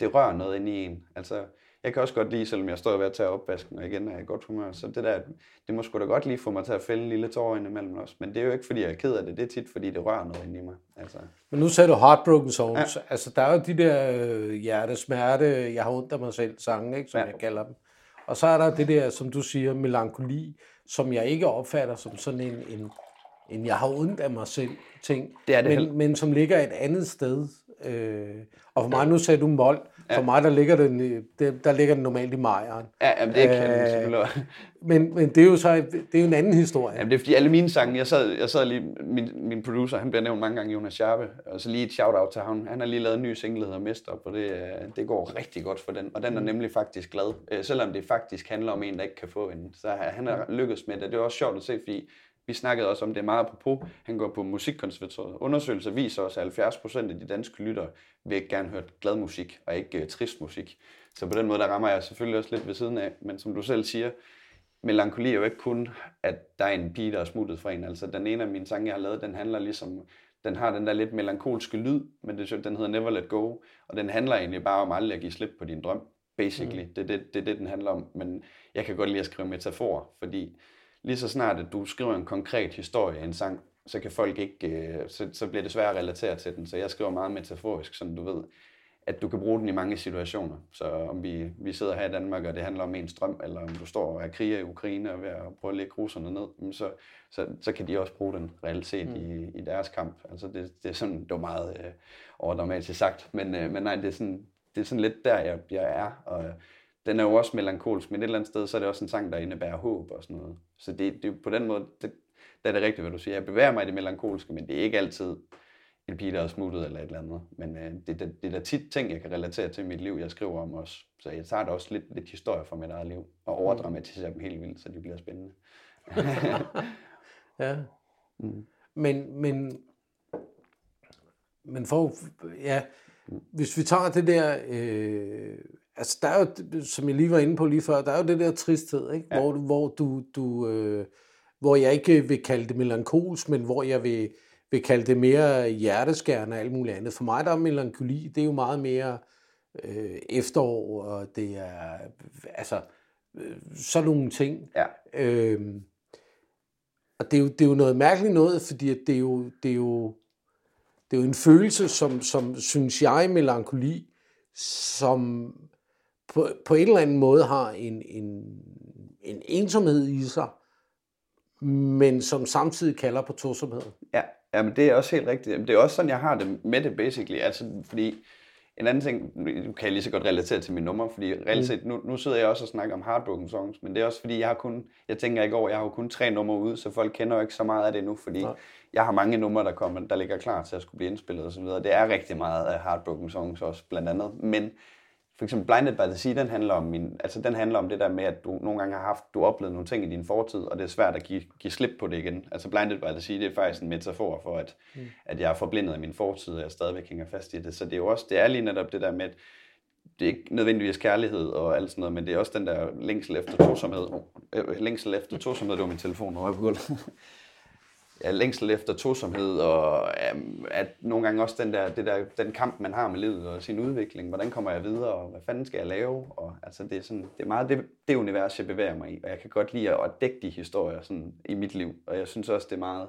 Speaker 3: det rører noget ind i en. Altså, jeg kan også godt lide, selvom jeg står ved at tage opvasken, og igen er jeg i godt humør, så det der, det må sgu da godt lige få mig til at fælde en lille tår indimellem også. Men det er jo ikke, fordi jeg er ked af det, det er tit, fordi det rører noget ind i mig. Altså,
Speaker 2: Men nu sagde du Heartbroken Songs. Ja. Altså, der er jo de der øh, hjertesmerte, jeg har ondt af mig selv sange, ikke, som ja. Jeg kalder dem. Og så er der det der, som du siger, melankoli, som jeg ikke opfatter som sådan en, en, en jeg har ondt af mig selv ting,
Speaker 3: Det er det
Speaker 2: men, men som ligger et andet sted. Øh, og for mig, nu sagde du mol, for mig der ligger, den, der ligger den normalt i majeren.
Speaker 3: ja, jamen, det kan
Speaker 2: Øh,
Speaker 3: selvfølgelig.
Speaker 2: Men, men det er jo så det er jo en anden historie.
Speaker 3: Jamen, det er fordi alle mine sange, jeg sad, jeg sad lige, min, min producer, han bliver nævnt mange gange, Jonas Sharpe, og så lige et shout-out til ham. Han har lige lavet en ny single, der hedder Mester, og det, øh, det går rigtig godt for den, og den er nemlig faktisk glad. Øh, Selvom det faktisk handler om en, der ikke kan få en, så han har lykkes med det. Det er også sjovt at se, fordi vi snakkede også om det meget apropos. Han går på musikkonservatoriet. Undersøgelser viser også, at 70 procent af de danske lyttere vil ikke gerne høre glad musik, og ikke uh, trist musik. Så på den måde, der rammer jeg selvfølgelig også lidt ved siden af. Men som du selv siger, melankoli er jo ikke kun, at der er en pige, der er smuttet fra en. Altså den ene af mine sange, jeg har lavet, den handler ligesom, den har den der lidt melankolske lyd, men det, den hedder Never Let Go, og den handler egentlig bare om aldrig at give slip på din drøm, basically. Mm. Det, er det, det det, den handler om, men jeg kan godt lide at skrive metafor, fordi lige så snart, at du skriver en konkret historie i en sang, så kan folk ikke, øh, så, så bliver det svært at relatere til den, så jeg skriver meget metaforisk, som du ved, at du kan bruge den i mange situationer. Så om vi, vi sidder her i Danmark, og det handler om en strøm, eller om du står og er kriger i Ukraine og ved at prøve at lægge russerne ned, så, så, så kan de også bruge den reelt set mm. i, i deres kamp. Altså det, det er sådan, det var meget øh, overdramatisk sagt, men, øh, men nej, det er, sådan, det er sådan lidt der, jeg, jeg er, og den er jo også melankolsk, men et eller andet sted, så er det også en sang, der indebærer håb og sådan noget. Så det, det på den måde, det, det er det rigtigt, hvad du siger. Jeg bevæger mig i det melankolske, men det er ikke altid en pige, der er smuttet eller et eller andet. Men øh, det, det, det er da tit ting, jeg kan relatere til i mit liv, jeg skriver om også. Så jeg tager da også lidt, lidt historie fra mit eget liv, og overdramatiserer dem helt vildt, så de bliver spændende.
Speaker 2: ja. Mm. Men, men, men for, ja, hvis vi tager det der, øh, altså der er jo, som jeg lige var inde på lige før, der er jo det der tristhed, ikke? Ja. Hvor, hvor du, du øh, hvor jeg ikke vil kalde det melankolsk, men hvor jeg vil, vil kalde det mere hjerteskærende og alt muligt andet. For mig der er melankoli, det er jo meget mere øh, efterår, og det er altså øh, sådan nogle ting.
Speaker 3: Ja.
Speaker 2: Øhm, og det er, jo, det er jo noget mærkeligt noget, fordi det er jo, det er jo, det er jo en følelse, som, som synes jeg, melankoli, som på, på en eller anden måde har en, en, en ensomhed i sig, men som samtidig kalder på tosomhed.
Speaker 3: Ja, jamen det er også helt rigtigt. Det er også sådan, jeg har det med det, basically. Altså, fordi en anden ting, nu kan jeg lige så godt relatere til min nummer, fordi reelt mm. set, nu, nu sidder jeg også og snakker om heartbroken songs, men det er også fordi, jeg har kun, jeg tænker ikke over, jeg har jo kun tre numre ude, så folk kender jo ikke så meget af det nu, fordi ja. jeg har mange numre, der kommer, der ligger klar til at skulle blive indspillet og så videre. Det er rigtig meget af heartbroken songs også, blandt andet, men for eksempel Blinded by the Sea, den handler om, min, altså den handler om det der med, at du nogle gange har haft, du oplevet nogle ting i din fortid, og det er svært at give, give slip på det igen. Altså Blinded by the Sea, det er faktisk en metafor for, at, mm. at jeg er forblindet af min fortid, og jeg stadigvæk hænger fast i det. Så det er jo også, det er lige netop det der med, at det er ikke nødvendigvis kærlighed og alt sådan noget, men det er også den der længsel efter tosomhed. Øh, længsel efter tosomhed, det var min telefon, jeg på gulvet ja, længsel efter tosomhed, og um, at nogle gange også den, der, det der, den kamp, man har med livet og sin udvikling. Hvordan kommer jeg videre, og hvad fanden skal jeg lave? Og, altså, det, er sådan, det er meget det, det univers, jeg bevæger mig i, og jeg kan godt lide at dække de historier sådan, i mit liv. Og jeg synes også, det er meget...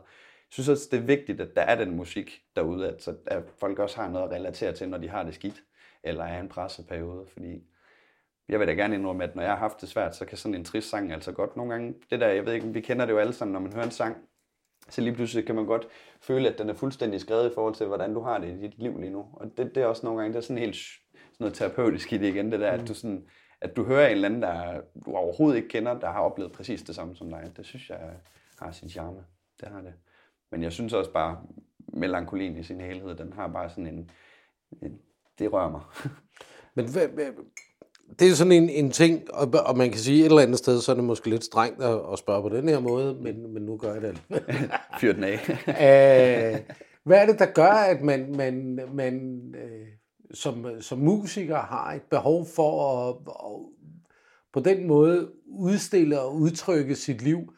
Speaker 3: Jeg synes også, det er vigtigt, at der er den musik derude, at, så, at folk også har noget at relatere til, når de har det skidt, eller er en presseperiode, fordi jeg vil da gerne indrømme, at når jeg har haft det svært, så kan sådan en trist sang altså godt nogle gange, det der, jeg ved ikke, vi kender det jo alle sammen, når man hører en sang, så lige pludselig kan man godt føle, at den er fuldstændig skrevet i forhold til, hvordan du har det i dit liv lige nu. Og det, det er også nogle gange, det er sådan helt sådan noget terapeutisk i det igen, det der, mm. at, du sådan, at du hører en eller anden, der du overhovedet ikke kender, der har oplevet præcis det samme som dig. Det synes jeg har sin charme. Det har det. Men jeg synes også bare, melankolien i sin helhed, den har bare sådan en, en det rører mig.
Speaker 2: Men det er sådan en, en ting, og, og man kan sige et eller andet sted, så er det måske lidt strengt at, at spørge på den her måde, men, men nu gør jeg det.
Speaker 3: Fyr den af.
Speaker 2: Æh, hvad er det, der gør, at man, man, man øh, som, som musiker har et behov for at, at på den måde udstille og udtrykke sit liv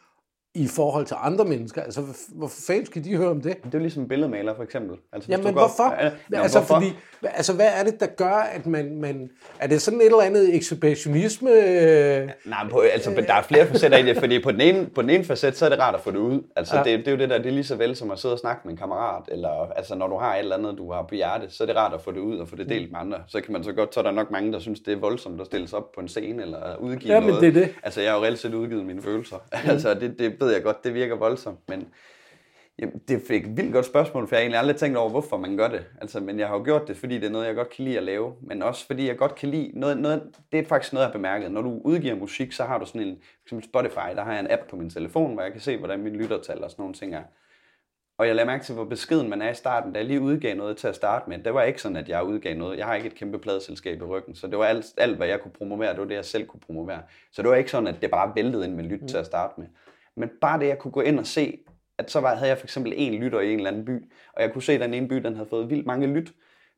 Speaker 2: i forhold til andre mennesker. Altså, hvorfor fanden skal de høre om det?
Speaker 3: Det er jo ligesom billedmaler, for eksempel. Altså,
Speaker 2: Jamen, men hvorfor? Går, ja, altså, hvorfor? Fordi, altså, hvad er det, der gør, at man... man er det sådan et eller andet ekshibitionisme?
Speaker 3: Øh, Nej, på, altså, der er flere facetter i det, fordi på den, ene, på den ene facet, så er det rart at få det ud. Altså, ja. det, det, er jo det der, det er lige så vel som at sidde og snakke med en kammerat, eller altså, når du har et eller andet, du har på hjerte, så er det rart at få det ud og få det delt med andre. Så kan man så godt, så er der nok mange, der synes, det er voldsomt at stille sig op på en scene, eller udgive
Speaker 2: ja,
Speaker 3: noget.
Speaker 2: Men det er det.
Speaker 3: Altså, jeg har jo reelt set udgivet mine følelser. Mm. altså, det, det ved jeg godt, det virker voldsomt, men jamen, det fik et vildt godt spørgsmål, for jeg har egentlig aldrig tænkt over, hvorfor man gør det. Altså, men jeg har jo gjort det, fordi det er noget, jeg godt kan lide at lave, men også fordi jeg godt kan lide, noget, noget, det er faktisk noget, jeg har bemærket. Når du udgiver musik, så har du sådan en, som Spotify, der har jeg en app på min telefon, hvor jeg kan se, hvordan min lyttertal og sådan nogle ting er. Og jeg lader mærke til, hvor beskeden man er i starten. Da jeg lige udgav noget til at starte med, det var ikke sådan, at jeg udgav noget. Jeg har ikke et kæmpe pladeselskab i ryggen, så det var alt, alt, hvad jeg kunne promovere, det var det, jeg selv kunne promovere. Så det var ikke sådan, at det bare væltede ind med lyt mm. til at starte med. Men bare det, jeg kunne gå ind og se, at så var, havde jeg for eksempel en lytter i en eller anden by, og jeg kunne se, at den ene by, den havde fået vildt mange lyt.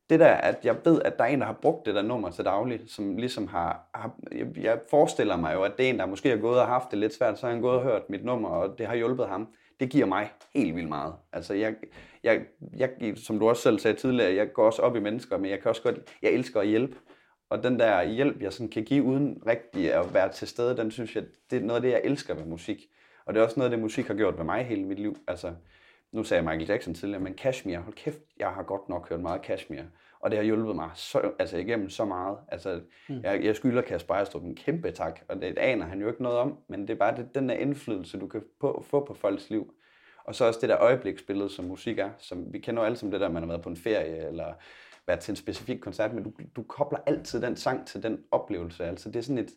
Speaker 3: det der, at jeg ved, at der er en, der har brugt det der nummer til daglig, som ligesom har, har jeg, jeg forestiller mig jo, at det er en, der måske har gået og haft det lidt svært, så har han gået og hørt mit nummer, og det har hjulpet ham. Det giver mig helt vildt meget. Altså, jeg, jeg, jeg, som du også selv sagde tidligere, jeg går også op i mennesker, men jeg kan også godt, jeg elsker at hjælpe. Og den der hjælp, jeg sådan kan give uden rigtig at være til stede, den synes jeg, det er noget af det, jeg elsker ved musik. Og det er også noget af det, musik har gjort ved mig hele mit liv. Altså, nu sagde jeg Michael Jackson tidligere, men Kashmir, hold kæft, jeg har godt nok hørt meget Kashmir. Og det har hjulpet mig så, altså igennem så meget. Altså, mm. jeg, jeg skylder Kasper Ejstrup en kæmpe tak, og det aner han jo ikke noget om, men det er bare det, den der indflydelse, du kan på, få på folks liv. Og så også det der øjebliksbillede, som musik er. Som, vi kender jo alle som det der, man har været på en ferie, eller været til en specifik koncert, men du, du kobler altid den sang til den oplevelse. Altså det er sådan et,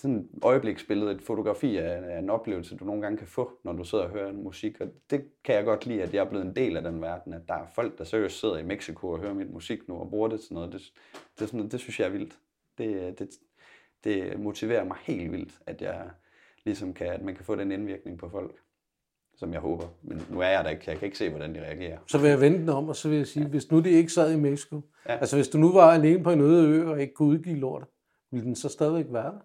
Speaker 3: sådan et øjebliksbillede, et fotografi af, af en oplevelse, du nogle gange kan få, når du sidder og hører musik. Og det kan jeg godt lide, at jeg er blevet en del af den verden, at der er folk, der seriøst sidder i Mexico og hører mit musik nu og bruger det til noget. Det, det, sådan, det synes jeg er vildt. Det, det, det motiverer mig helt vildt, at jeg ligesom kan, at man kan få den indvirkning på folk som jeg håber. Men nu er jeg der ikke, jeg kan ikke se, hvordan de reagerer.
Speaker 2: Så vil jeg vente den om, og så vil jeg sige, ja. hvis nu det ikke sad i Mexico, ja. altså hvis du nu var alene på en øde ø og ikke kunne udgive lort, ville den så stadigvæk være der?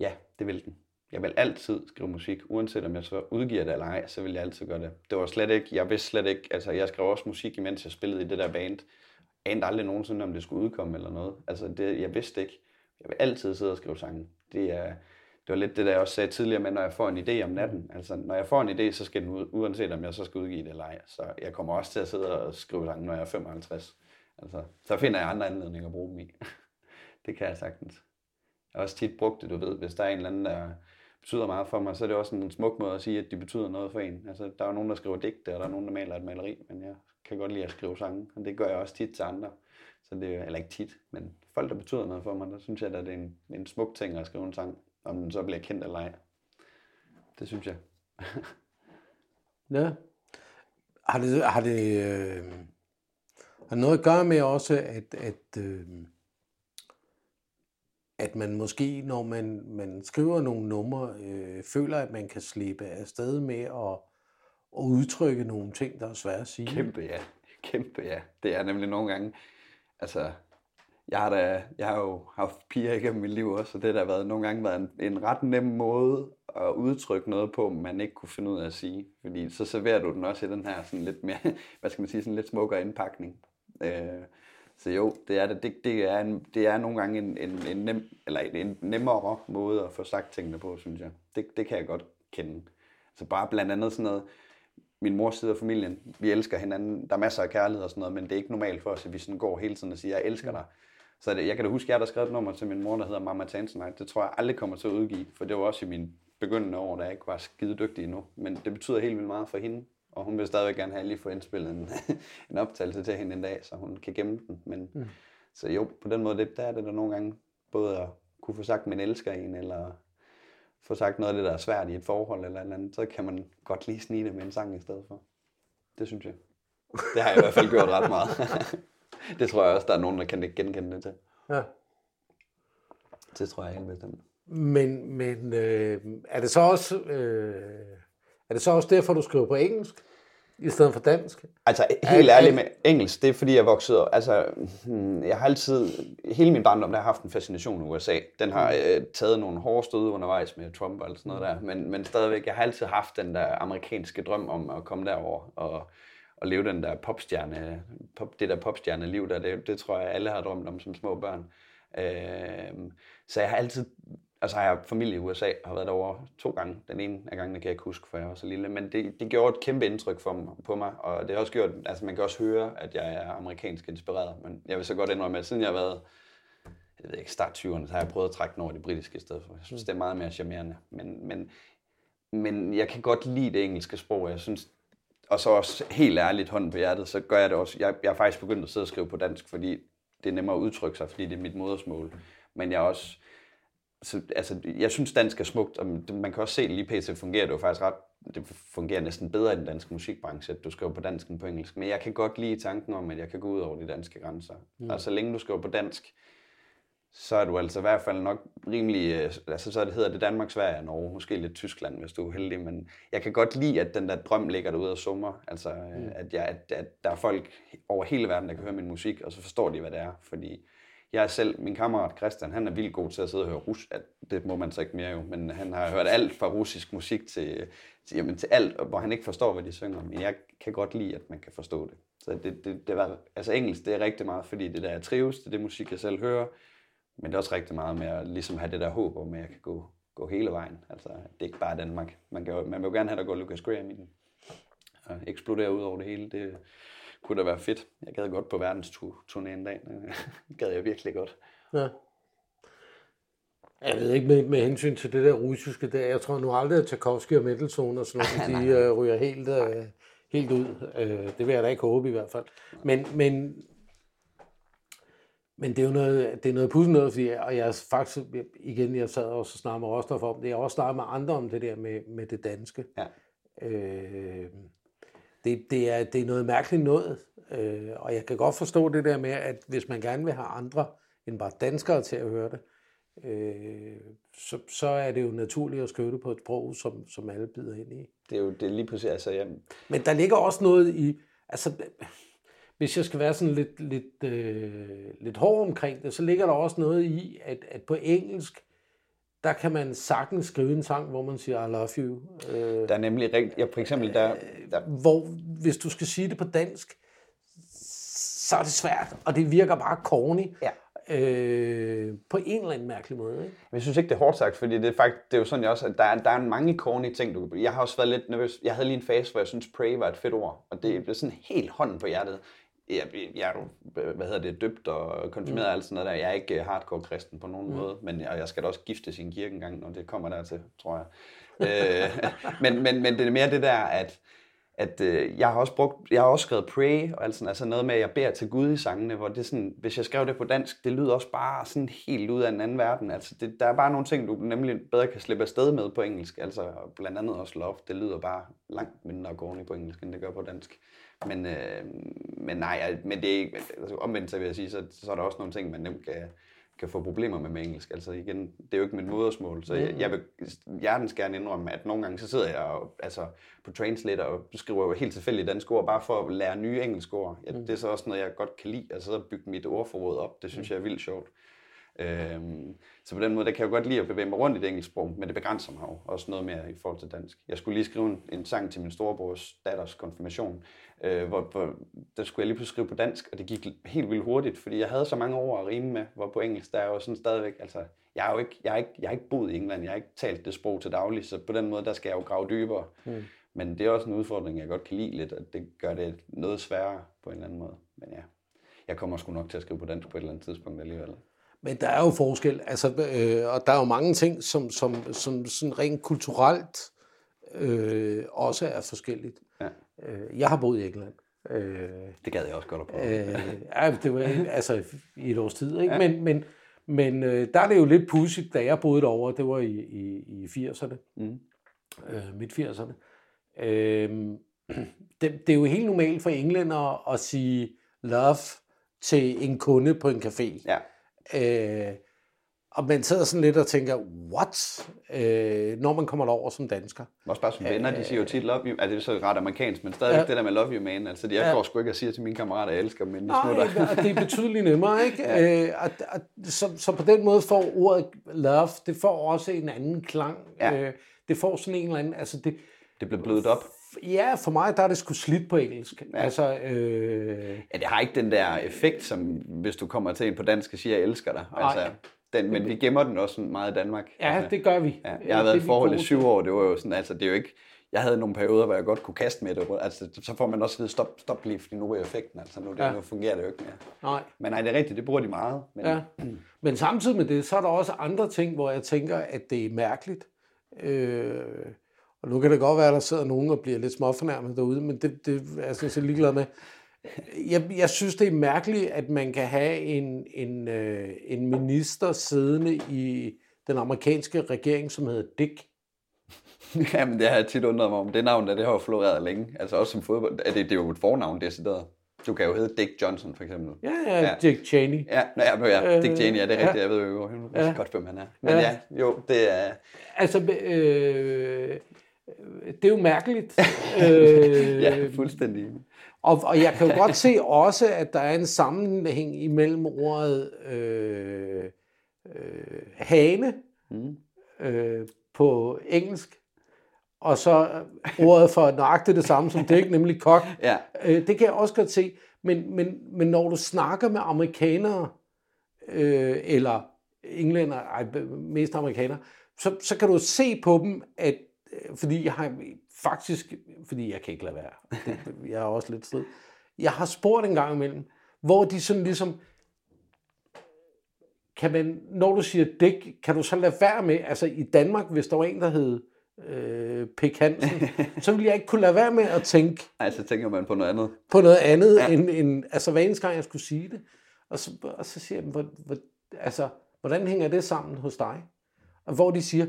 Speaker 3: Ja, det vil den. Jeg vil altid skrive musik, uanset om jeg så udgiver det eller ej, så vil jeg altid gøre det. Det var slet ikke, jeg vidste slet ikke, altså jeg skrev også musik, imens jeg spillede i det der band. Anede aldrig nogensinde, om det skulle udkomme eller noget. Altså det, jeg vidste ikke. Jeg vil altid sidde og skrive sange. Det er, det var lidt det, der jeg også sagde tidligere, men når jeg får en idé om natten, altså når jeg får en idé, så skal den ud, uanset om jeg så skal udgive det eller ej. Så jeg kommer også til at sidde og skrive sange, når jeg er 55. Altså, så finder jeg andre anledninger at bruge dem i. det kan jeg sagtens. Jeg har også tit brugt det, du ved, hvis der er en eller anden, der betyder meget for mig, så er det også en smuk måde at sige, at de betyder noget for en. Altså, der er jo nogen, der skriver digte, og der er nogen, der maler et maleri, men jeg kan godt lide at skrive sange, og det gør jeg også tit til andre. Så det er, eller ikke tit, men folk, der betyder noget for mig, der synes jeg, at det er en, en smuk ting at skrive en sang om den så bliver kendt eller ej. Det synes jeg.
Speaker 2: ja. Har det, har det, øh, har noget at gøre med også, at, at, øh, at man måske, når man, man skriver nogle numre, øh, føler, at man kan slippe afsted med at, at udtrykke nogle ting, der er svære at sige?
Speaker 3: Kæmpe ja. Kæmpe ja. Det er nemlig nogle gange, altså jeg har, da, jeg har jo haft piger igennem mit liv også, og det har været nogle gange været en, en ret nem måde at udtrykke noget på, man ikke kunne finde ud af at sige. Fordi så serverer du den også i den her sådan lidt mere, hvad skal man sige, sådan lidt smukkere indpakning. Øh, så jo, det er, det, det, det er, en, det er nogle gange en, en, en, nem, eller en nemmere måde at få sagt tingene på, synes jeg. Det, det kan jeg godt kende. Så bare blandt andet sådan noget, min mors side af familien, vi elsker hinanden, der er masser af kærlighed og sådan noget, men det er ikke normalt for os, at vi sådan går hele tiden og siger, jeg elsker dig. Så det, jeg kan da huske, at jeg har skrevet et nummer til min mor, der hedder Mama Tanzanite. Det tror jeg aldrig kommer til at udgive, for det var også i min begyndende år, da jeg ikke var skide dygtig endnu. Men det betyder helt vildt meget for hende, og hun vil stadigvæk gerne have lige få indspillet en, en optagelse til hende en dag, så hun kan gemme den. Men, mm. Så jo, på den måde, det, der er det der nogle gange både at kunne få sagt, man elsker en, eller få sagt noget af det, der er svært i et forhold eller andet, så kan man godt lige snige det med en sang i stedet for. Det synes jeg. Det har jeg i hvert fald gjort ret meget. det tror jeg også, der er nogen, der kan genkende det til. Ja. Det tror jeg helt bestemt.
Speaker 2: Men, men øh, er det så også øh, er det så også derfor, du skriver på engelsk? i stedet for dansk?
Speaker 3: Altså helt ærligt med engelsk, det er fordi jeg voksede altså hmm, jeg har altid, hele min barndom, der har haft en fascination med USA. Den har øh, taget nogle hårde stød undervejs med Trump og sådan noget der, men, men stadigvæk, jeg har altid haft den der amerikanske drøm om at komme derover og, at leve den der popstjerne, pop, det der popstjerne-liv der, det, det tror jeg, alle har drømt om som små børn. Øh, så jeg har altid, altså har jeg familie i USA, har været derovre to gange. Den ene af gangene kan jeg ikke huske, for jeg var så lille, men det, det gjorde et kæmpe indtryk for mig, på mig, og det har også gjort, altså man kan også høre, at jeg er amerikansk inspireret, men jeg vil så godt indrømme, at siden jeg har været jeg ved ikke, start 20'erne, så har jeg prøvet at trække den over det britiske i stedet for. Jeg synes, det er meget mere charmerende. Men, men, men jeg kan godt lide det engelske sprog. Jeg synes, og så også helt ærligt hånden på hjertet, så gør jeg det også. Jeg, jeg er faktisk begyndt at sidde og skrive på dansk, fordi det er nemmere at udtrykke sig, fordi det er mit modersmål. Men jeg er også, så, altså, jeg synes dansk er smukt, og man kan også se, at lige pt. fungerer det jo faktisk ret, det fungerer næsten bedre i den danske musikbranche, at du skriver på dansk end på engelsk. Men jeg kan godt lide tanken om, at jeg kan gå ud over de danske grænser. Mm. Og så længe du skriver på dansk, så er du altså i hvert fald nok rimelig, øh, altså så det hedder det Danmark, Sverige og Norge, måske lidt Tyskland, hvis du er heldig, men jeg kan godt lide, at den der drøm ligger derude og summer, altså mm. at, jeg, at, at der er folk over hele verden, der kan høre min musik, og så forstår de, hvad det er, fordi jeg er selv, min kammerat Christian, han er vildt god til at sidde og høre rus. Det må man så ikke mere jo, men han har hørt alt fra russisk musik til, til, jamen, til alt, hvor han ikke forstår, hvad de synger. Men jeg kan godt lide, at man kan forstå det. Så det, det, det var, altså engelsk, det er rigtig meget, fordi det der jeg trives, det er det musik, jeg selv hører. Men det er også rigtig meget med at ligesom have det der håb om, at jeg kan gå, gå hele vejen. Altså, det er ikke bare Danmark. Man, kan, man vil jo gerne have, der går Lucas Graham i den. Og eksplodere ud over det hele. Det, kunne da være fedt. Jeg gad godt på verdensturné en dag. Det gad jeg virkelig godt. Ja.
Speaker 2: Jeg ved ikke med, med hensyn til det der russiske der. Jeg tror nu aldrig, at Tchaikovsky og Mendelssohn og sådan noget, de uh, ryger helt, uh, helt ud. Uh, det vil jeg da ikke håbe i hvert fald. Men, men, men det er jo noget, det er noget pudsigt noget, fordi, og jeg faktisk, igen, jeg sad også og snakkede med Rostov om det, jeg har også snakket med andre om det der med, med det danske. Ja. Øh, det, det, er, det er noget mærkeligt noget. Øh, og jeg kan godt forstå det der med, at hvis man gerne vil have andre end bare danskere til at høre det, øh, så, så er det jo naturligt at skrive det på et sprog, som, som alle bider ind i.
Speaker 3: Det er jo det er lige præcis. Altså, jeg...
Speaker 2: Men der ligger også noget i, altså hvis jeg skal være sådan lidt, lidt, øh, lidt hård omkring det, så ligger der også noget i, at, at på engelsk, der kan man sagtens skrive en sang, hvor man siger, I love you.
Speaker 3: Øh, der er nemlig rigtigt, ja, for eksempel der,
Speaker 2: der... Hvor, hvis du skal sige det på dansk, så er det svært, og det virker bare corny. Ja. Øh, på en eller anden mærkelig måde. Ikke?
Speaker 3: Jeg synes ikke, det er hårdt sagt, fordi det er, faktisk, det er jo sådan, jeg også, at der er, der er mange corny ting. Du, jeg har også været lidt nervøs. Jeg havde lige en fase, hvor jeg synes, pray var et fedt ord, og det er sådan helt hånden på hjertet jeg, jeg er jo, hvad hedder det, døbt og konfirmeret mm. alt sådan noget der. Jeg er ikke hardcore kristen på nogen mm. måde, men jeg, jeg skal da også gifte sin kirke engang, når det kommer dertil, tror jeg. øh, men, men, men det er mere det der, at, at øh, jeg har også brugt, jeg har også skrevet pray, og altså, altså noget med, at jeg beder til Gud i sangene, hvor det sådan, hvis jeg skrev det på dansk, det lyder også bare sådan helt ud af en anden verden. Altså, det, der er bare nogle ting, du nemlig bedre kan slippe afsted med på engelsk. Altså, blandt andet også love, det lyder bare langt mindre gående på engelsk, end det gør på dansk. Men, øh, men nej, men det er ikke, altså, omvendt så vil jeg sige, så, så er der også nogle ting, man nemt kan, kan få problemer med med engelsk. Altså igen, det er jo ikke mit modersmål, så jeg, jeg vil hjertens gerne indrømme, at nogle gange så sidder jeg og, altså, på Translator og skriver jo helt tilfældigt danske ord, bare for at lære nye engelske ord. Ja, mm. Det er så også noget, jeg godt kan lide, altså at bygge mit ordforråd op. Det synes mm. jeg er vildt sjovt. Øhm, så på den måde, der kan jeg jo godt lide at bevæge mig rundt i det engelske sprog, men det begrænser mig jo også noget mere i forhold til dansk. Jeg skulle lige skrive en, en sang til min storebrors datters konfirmation, øh, hvor, hvor der skulle jeg lige pludselig skrive på dansk, og det gik helt vildt hurtigt, fordi jeg havde så mange ord at rime med, hvor på engelsk, der er jo sådan stadigvæk, altså, jeg har jo ikke, jeg har ikke, jeg har ikke boet i England, jeg har ikke talt det sprog til daglig, så på den måde, der skal jeg jo grave dybere. Mm. Men det er også en udfordring, jeg godt kan lide lidt, at det gør det noget sværere på en eller anden måde. Men ja, jeg kommer sgu nok til at skrive på dansk på et eller andet tidspunkt alligevel.
Speaker 2: Men der er jo forskel, altså, øh, og der er jo mange ting, som, som, som sådan rent kulturelt øh, også er forskelligt. Ja. Øh, jeg har boet i England.
Speaker 3: Øh, det gad jeg også godt at prøve.
Speaker 2: Øh, ja, det var altså i et års tid, ikke? Ja. Men, men, men øh, der er det jo lidt pudsigt, da jeg boede derovre, det var i, i, i 80'erne, mm. øh, midt 80'erne. Øh, det, det er jo helt normalt for englænder at sige love til en kunde på en café. Ja. Øh, og man sidder sådan lidt og tænker, what? Øh, når man kommer derover som dansker.
Speaker 3: Også bare som venner, de siger jo tit love you. Altså, det er så ret amerikansk, men stadigvæk ja. det der med love you, man. Altså, jeg ja. går sgu ikke at sige til mine kammerater, at jeg elsker dem, men
Speaker 2: Nej, det er betydeligt nemmere, ikke? ja. øh, at, at, så, så på den måde får ordet love, det får også en anden klang. Ja. Øh, det får sådan en eller anden, altså det...
Speaker 3: Det bliver blødt op.
Speaker 2: Ja, for mig der er det sgu slidt på engelsk. Ja. Altså, øh...
Speaker 3: ja, det har ikke den der effekt, som hvis du kommer til en på dansk og siger, jeg elsker dig. Altså, den, men vi gemmer den også meget i Danmark.
Speaker 2: Ja,
Speaker 3: altså,
Speaker 2: det gør vi.
Speaker 3: Ja, jeg har været i forhold i syv år, det var jo sådan, altså det er jo ikke, jeg havde nogle perioder, hvor jeg godt kunne kaste med det. Altså, så får man også ved, stop, stop lige, fordi nu er effekten. Altså, nu, det, ja. nu fungerer det jo ikke mere. Nej. Men nej, det er rigtigt, det bruger de meget. Men... Ja.
Speaker 2: men samtidig med det, så er der også andre ting, hvor jeg tænker, at det er mærkeligt. Øh, og nu kan det godt være, at der sidder nogen og bliver lidt småfornærmet derude, men det, det er jeg sådan set ligeglad med. Jeg, jeg synes, det er mærkeligt, at man kan have en, en, øh, en minister siddende i den amerikanske regering, som hedder Dick.
Speaker 3: Jamen, det har jeg tit undret mig om. Det navn, der, det har jo floreret længe. Altså også som fodbold. Det, det er jo et fornavn, det er Du kan jo hedde Dick Johnson, for eksempel.
Speaker 2: Ja, ja, ja. Dick Cheney.
Speaker 3: Ja, ja, ja Dick Cheney, ja, det er rigtigt. Ja. Jeg ved jo ja. ja. godt, hvem han er. Men ja. ja, jo, det er...
Speaker 2: Altså, øh, det er jo mærkeligt. øh,
Speaker 3: ja, fuldstændig.
Speaker 2: Og, og jeg kan jo godt se også, at der er en sammenhæng imellem ordet øh, øh, hane mm. øh, på engelsk, og så ordet for nøjagtigt det samme som det, nemlig kok.
Speaker 3: ja.
Speaker 2: øh, det kan jeg også godt se. Men, men, men når du snakker med amerikanere, øh, eller englænder, ej, mest amerikanere, så, så kan du se på dem, at fordi jeg har faktisk, fordi jeg kan ikke lade være, jeg er også lidt strid, jeg har spurgt en gang imellem, hvor de sådan ligesom, kan man, når du siger dæk, kan du så lade være med, altså i Danmark, hvis der var en, der hed øh, Pik Hansen, så ville jeg ikke kunne lade være med at tænke...
Speaker 3: Nej, så tænker man på noget andet.
Speaker 2: På noget andet, ja. end, end, altså hver eneste gang, jeg skulle sige det. Og så, og så siger jeg, hvor, hvor, altså, hvordan hænger det sammen hos dig? Og hvor de siger,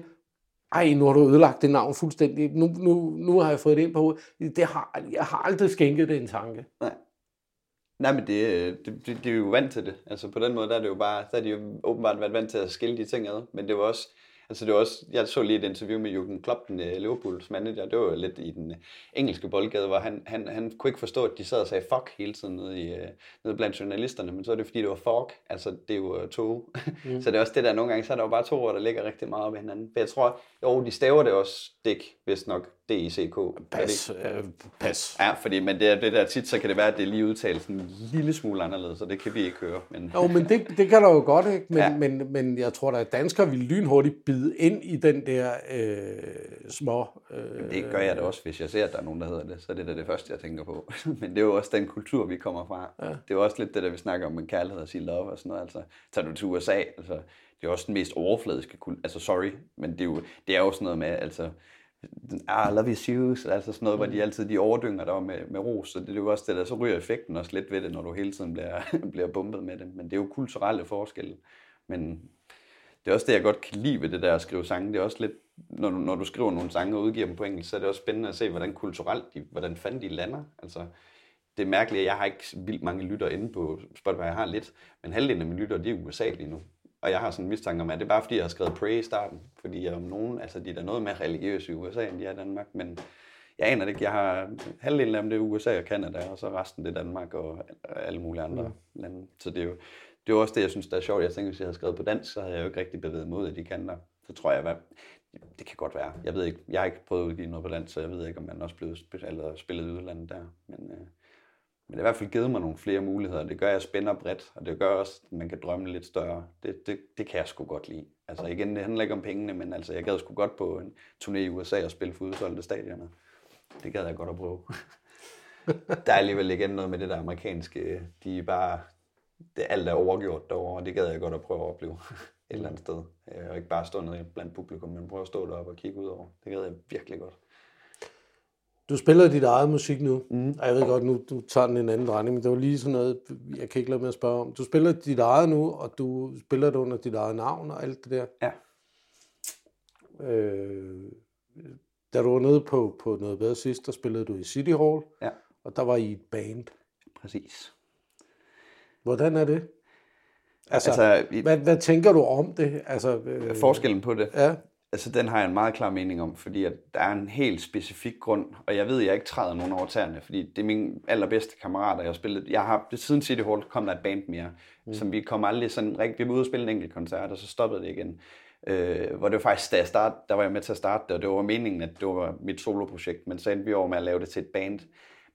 Speaker 2: ej, nu har du ødelagt det navn fuldstændig. Nu, nu, nu har jeg fået det ind på hovedet. Det har, jeg har aldrig skænket det en tanke.
Speaker 3: Nej. Nej, men det, det, det, det er jo vant til det. Altså på den måde, der er det jo bare, der er de jo åbenbart været vant til at skille de ting ad. Men det var også, Altså det var også, jeg så lige et interview med Jürgen Klopp, den uh, Liverpools manager, det var lidt i den uh, engelske boldgade, hvor han, han, han kunne ikke forstå, at de sad og sagde fuck hele tiden nede, i, uh, nede blandt journalisterne, men så er det fordi, det var fuck, altså det er jo to. Mm. så det er også det der, nogle gange så er der jo bare to ord, der ligger rigtig meget op hinanden. For jeg tror, jo, de staver det også Dick, hvis nok D-I-C-K.
Speaker 2: Pas, øh, pas.
Speaker 3: Ja, fordi men det, er, det der tit, så kan det være, at det er lige udtalt en lille smule anderledes, så det kan vi ikke høre. Men...
Speaker 2: Jo, men det, det kan der jo godt, ikke? Men, ja. men, men jeg tror, at danskere vil lynhurtigt bide ind i den der øh, små...
Speaker 3: Øh, det gør jeg da også, hvis jeg ser, at der er nogen, der hedder det. Så er det da det første, jeg tænker på. men det er jo også den kultur, vi kommer fra. Ja. Det er jo også lidt det, der vi snakker om med kærlighed og sige love og sådan noget. Altså, tager du til USA, altså, det er også den mest overfladiske kultur. Altså, sorry, men det er jo, det er jo sådan noget med, altså, ah, love your shoes, altså sådan noget, hvor de mm. altid de overdynger der med, med ros, så det er jo også det der, så ryger effekten også lidt ved det, når du hele tiden bliver, bliver bumpet med det, men det er jo kulturelle forskelle, men det er også det, jeg godt kan lide ved det der at skrive sange, det er også lidt, når du, når du skriver nogle sange og udgiver dem på engelsk, så er det også spændende at se, hvordan kulturelt, de, hvordan fanden de lander, altså det er mærkeligt, at jeg har ikke vildt mange lytter inde på Spotify, jeg har lidt, men halvdelen af mine lytter, de er USA lige nu. Og jeg har sådan en mistanke om, at det er bare fordi, jeg har skrevet Pray i starten. Fordi jeg om nogen, altså de er da noget mere religiøse i USA, end de er i Danmark. Men jeg aner det ikke. Jeg har halvdelen af dem, det er USA og Canada, og så resten det er Danmark og alle mulige andre mm. lande. Så det er jo det er også det, jeg synes, der er sjovt. Jeg tænker, hvis jeg havde skrevet på dansk, så havde jeg jo ikke rigtig bevæget mod af de kanter. Så tror jeg, hvad, det kan godt være. Jeg ved ikke, jeg har ikke prøvet at udgive noget på dansk, så jeg ved ikke, om man også blevet spillet, eller spillet i udlandet der. Men, øh, men det har i hvert fald givet mig nogle flere muligheder. Det gør, at jeg spænder bredt, og det gør også, at man kan drømme lidt større. Det, det, det kan jeg sgu godt lide. Altså igen, det handler ikke om pengene, men altså, jeg gad sgu godt på en turné i USA og spille for udsolgte stadioner. Det gad jeg godt at prøve. der er alligevel igen noget med det der amerikanske, de er bare, det, alt er overgjort derovre, og det gad jeg godt at prøve at opleve et eller andet sted. Og ikke bare stå nede blandt publikum, men prøve at stå deroppe og kigge ud over. Det gad jeg virkelig godt.
Speaker 2: Du spiller dit eget musik nu, mm. og jeg ved godt, nu du tager den en anden drejning, men det var lige sådan noget, jeg kan ikke lade med at spørge om. Du spiller dit eget nu, og du spiller det under dit eget navn og alt det der.
Speaker 3: Ja.
Speaker 2: Øh, da du var nede på, på noget bedre sidst, der spillede du i City Hall,
Speaker 3: ja.
Speaker 2: og der var I et band.
Speaker 3: Præcis.
Speaker 2: Hvordan er det? Altså, altså hvad, hvad tænker du om det? Altså,
Speaker 3: øh, forskellen på det?
Speaker 2: Ja.
Speaker 3: Altså, den har jeg en meget klar mening om, fordi at der er en helt specifik grund, og jeg ved, at jeg ikke træder nogen over tæerne, fordi det er mine allerbedste kammerater, jeg har spillet. Jeg har, siden City Hall kom der et band mere, mm. som vi kom aldrig sådan rigtig, vi var ude og spille en enkelt koncert, og så stoppede det igen. Øh, hvor det var faktisk, da jeg start, der var jeg med til at starte det, og det var meningen, at det var mit soloprojekt, men så endte vi over med at lave det til et band.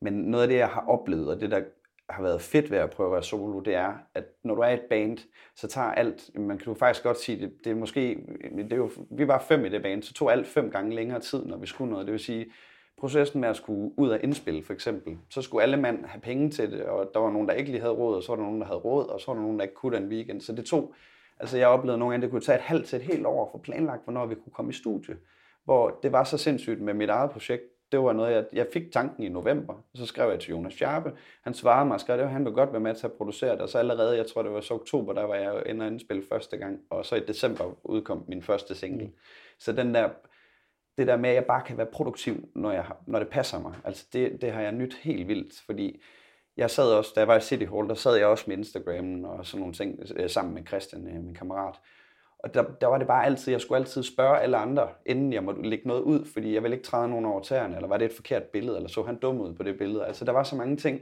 Speaker 3: Men noget af det, jeg har oplevet, og det der har været fedt ved at prøve at være solo, det er, at når du er et band, så tager alt, man kan jo faktisk godt sige, det, det er måske, det er jo, vi var fem i det band, så tog alt fem gange længere tid, når vi skulle noget. Det vil sige, processen med at skulle ud og indspille, for eksempel, så skulle alle mand have penge til det, og der var nogen, der ikke lige havde råd, og så var der nogen, der havde råd, og så var der nogen, der ikke kunne den weekend. Så det tog, altså jeg oplevede nogle gange, det kunne tage et halvt til et helt år for planlagt, hvornår vi kunne komme i studie. Hvor det var så sindssygt med mit eget projekt, det var noget, jeg, jeg fik tanken i november, så skrev jeg til Jonas Sharpe. Han svarede mig og skrev, at han vil godt være med til at producere det, og så allerede, jeg tror det var så oktober, der var jeg inde og indspille første gang, og så i december udkom min første single. Mm. Så den der, det der med, at jeg bare kan være produktiv, når, jeg, når det passer mig, altså det, det har jeg nyt helt vildt, fordi jeg sad også, da jeg var i City Hall, der sad jeg også med Instagram og sådan nogle ting øh, sammen med Christian, øh, min kammerat. Og der, der var det bare altid, jeg skulle altid spørge alle andre, inden jeg måtte lægge noget ud, fordi jeg ville ikke træde nogen over tæerne, eller var det et forkert billede, eller så han dum ud på det billede. Altså der var så mange ting,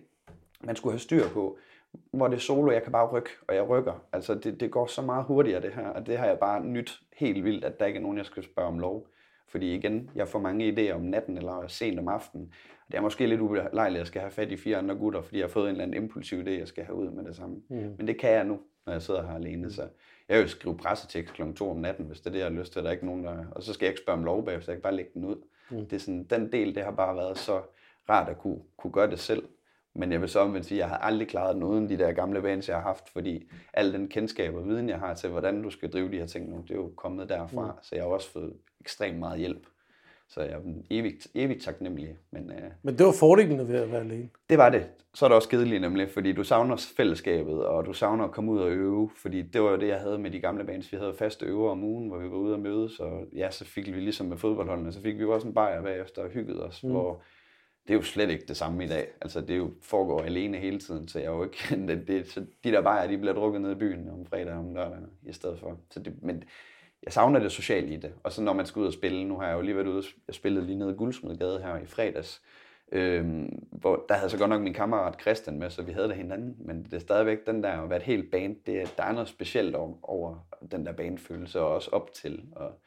Speaker 3: man skulle have styr på, hvor det er solo, jeg kan bare rykke, og jeg rykker. Altså det, det går så meget hurtigere det her, og det har jeg bare nyt helt vildt, at der ikke er nogen, jeg skal spørge om lov. Fordi igen, jeg får mange idéer om natten eller sent om aftenen. Det er måske lidt ubelejligt, at jeg skal have fat i fire andre gutter, fordi jeg har fået en eller anden impulsiv idé, jeg skal have ud med det samme. Mm. Men det kan jeg nu, når jeg sidder her alene. Så jeg vil skrive pressetekst kl. 2 om natten, hvis det er det, jeg har lyst til. Der er ikke nogen, der... Og så skal jeg ikke spørge om lov bagefter, jeg kan bare lægge den ud. Mm. Det er sådan, den del, det har bare været så rart at kunne, kunne gøre det selv. Men jeg vil så omvendt sige, at jeg har aldrig klaret den uden de der gamle bands, jeg har haft, fordi al den kendskab og viden, jeg har til, hvordan du skal drive de her ting nu, det er jo kommet derfra. Mm. Så jeg har også fået ekstremt meget hjælp. Så jeg er evigt, evigt taknemmelig. Men, øh,
Speaker 2: men det var fordelen ved at være alene?
Speaker 3: Det var det. Så er det også kedeligt nemlig, fordi du savner fællesskabet, og du savner at komme ud og øve, fordi det var jo det, jeg havde med de gamle bands. Vi havde faste øver om ugen, hvor vi var ude og mødes, og ja, så fik vi ligesom med fodboldholdene, så fik vi jo også en bajer bagefter og hyggede os, mm. hvor det er jo slet ikke det samme i dag. Altså, det jo foregår alene hele tiden, så jeg er jo ikke... Det, det, så de der bajer, de bliver drukket ned i byen om fredag og om lørdag i stedet for. Så det, men jeg savner det sociale i det. Og så når man skal ud og spille, nu har jeg jo lige været ude, og spillet lige nede i Guldsmedgade her i fredags, øhm, hvor der havde så godt nok min kammerat Christian med, så vi havde det hinanden, men det er stadigvæk den der at være et helt band, det, der er noget specielt over, over den der bandfølelse, og også op til. Og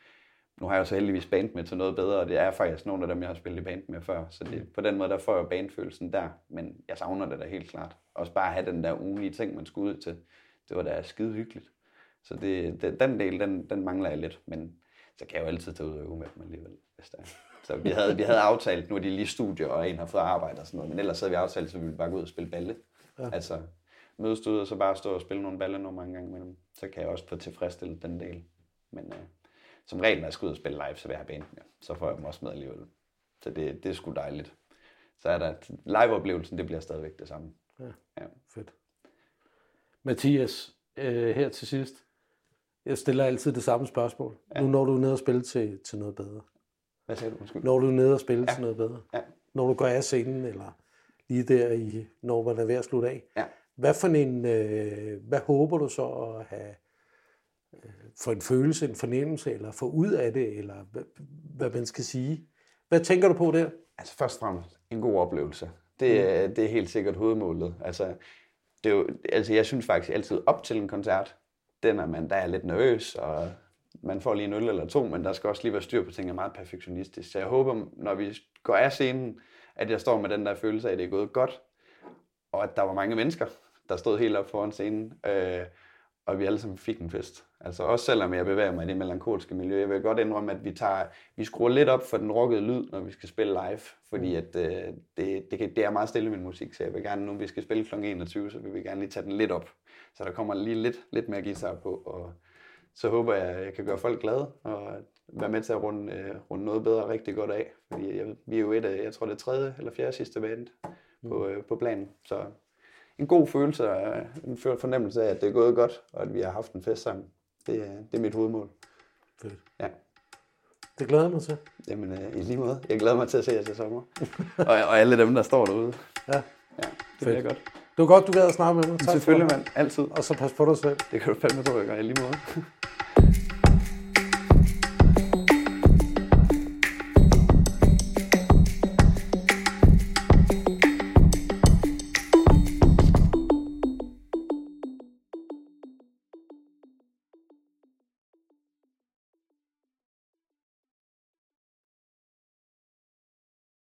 Speaker 3: nu har jeg så heldigvis band med til noget bedre, og det er faktisk nogle af dem, jeg har spillet i band med før, så det, på den måde, der får jeg bandfølelsen der, men jeg savner det da helt klart. Også bare at have den der ugenlige ting, man skulle ud til. Det var da skide hyggeligt. Så det, det, den del, den, den mangler jeg lidt, men så kan jeg jo altid tage ud og øve med dem alligevel, hvis der er. Så vi havde, vi havde aftalt, nu er de lige studier, og en har fået arbejde og sådan noget, men ellers havde vi aftalt, så vi ville bare gå ud og spille balle. Ja. Altså mødes ud og så bare stå og spille nogle balle nogle mange gange med dem. Så kan jeg også få tilfredsstillet den del. Men øh, som regel, når jeg skal ud og spille live, så vil jeg have banen med. Så får jeg dem også med alligevel. Så det, det er sgu dejligt. Så er der live-oplevelsen, det bliver stadigvæk det samme. Ja,
Speaker 2: ja. fedt. Mathias, øh, her til sidst. Jeg stiller altid det samme spørgsmål. Ja. Nu når du nede og spille til, til noget bedre.
Speaker 3: Hvad sagde du? Undskyld.
Speaker 2: Når du nede og spille ja. til noget bedre. Ja. Når du går af scenen, eller lige der, i, når man er ved at slutte af. Ja. Hvad for en, øh, hvad håber du så at have øh, for en følelse, en fornemmelse, eller få ud af det, eller hvad, hvad man skal sige? Hvad tænker du på der?
Speaker 3: Altså først og fremmest en god oplevelse. Det, mm. det er helt sikkert hovedmålet. Altså, det er jo, altså jeg synes faktisk altid op til en koncert, den er man, der er lidt nervøs, og man får lige en øl eller to, men der skal også lige være styr på ting, er meget perfektionistisk. Så jeg håber, når vi går af scenen, at jeg står med den der følelse af, at det er gået godt, og at der var mange mennesker, der stod helt op foran scenen, øh, og vi alle sammen fik en fest. Altså også selvom jeg bevæger mig i det melankolske miljø, jeg vil godt indrømme, at vi, tager, vi skruer lidt op for den rockede lyd, når vi skal spille live, fordi at, øh, det, det, det er meget stille min musik, så jeg vil gerne, nu vi skal spille kl. 21, så vil vi gerne lige tage den lidt op. Så der kommer lige lidt, lidt mere guitar på, og så håber jeg, at jeg kan gøre folk glade, og være med til at runde, øh, runde noget bedre rigtig godt af. Fordi jeg, vi er jo et af, jeg tror det er tredje eller fjerde sidste band på, mm. øh, på planen. Så en god følelse og en fornemmelse af, at det er gået godt, og at vi har haft en fest sammen. Det, det er mit hovedmål.
Speaker 2: Fedt. Ja. Det glæder jeg mig til.
Speaker 3: Jamen, øh, i lige måde. Jeg glæder mig til at se jer til sommer. og, og alle dem, der står derude. Ja. Ja, det Fedt. bliver godt.
Speaker 2: Det var godt, du gad at snakke med mig.
Speaker 3: Tak Selvfølgelig, mand. Altid.
Speaker 2: Og så pas på dig selv.
Speaker 3: Det kan du fandme jeg gør i lige måde.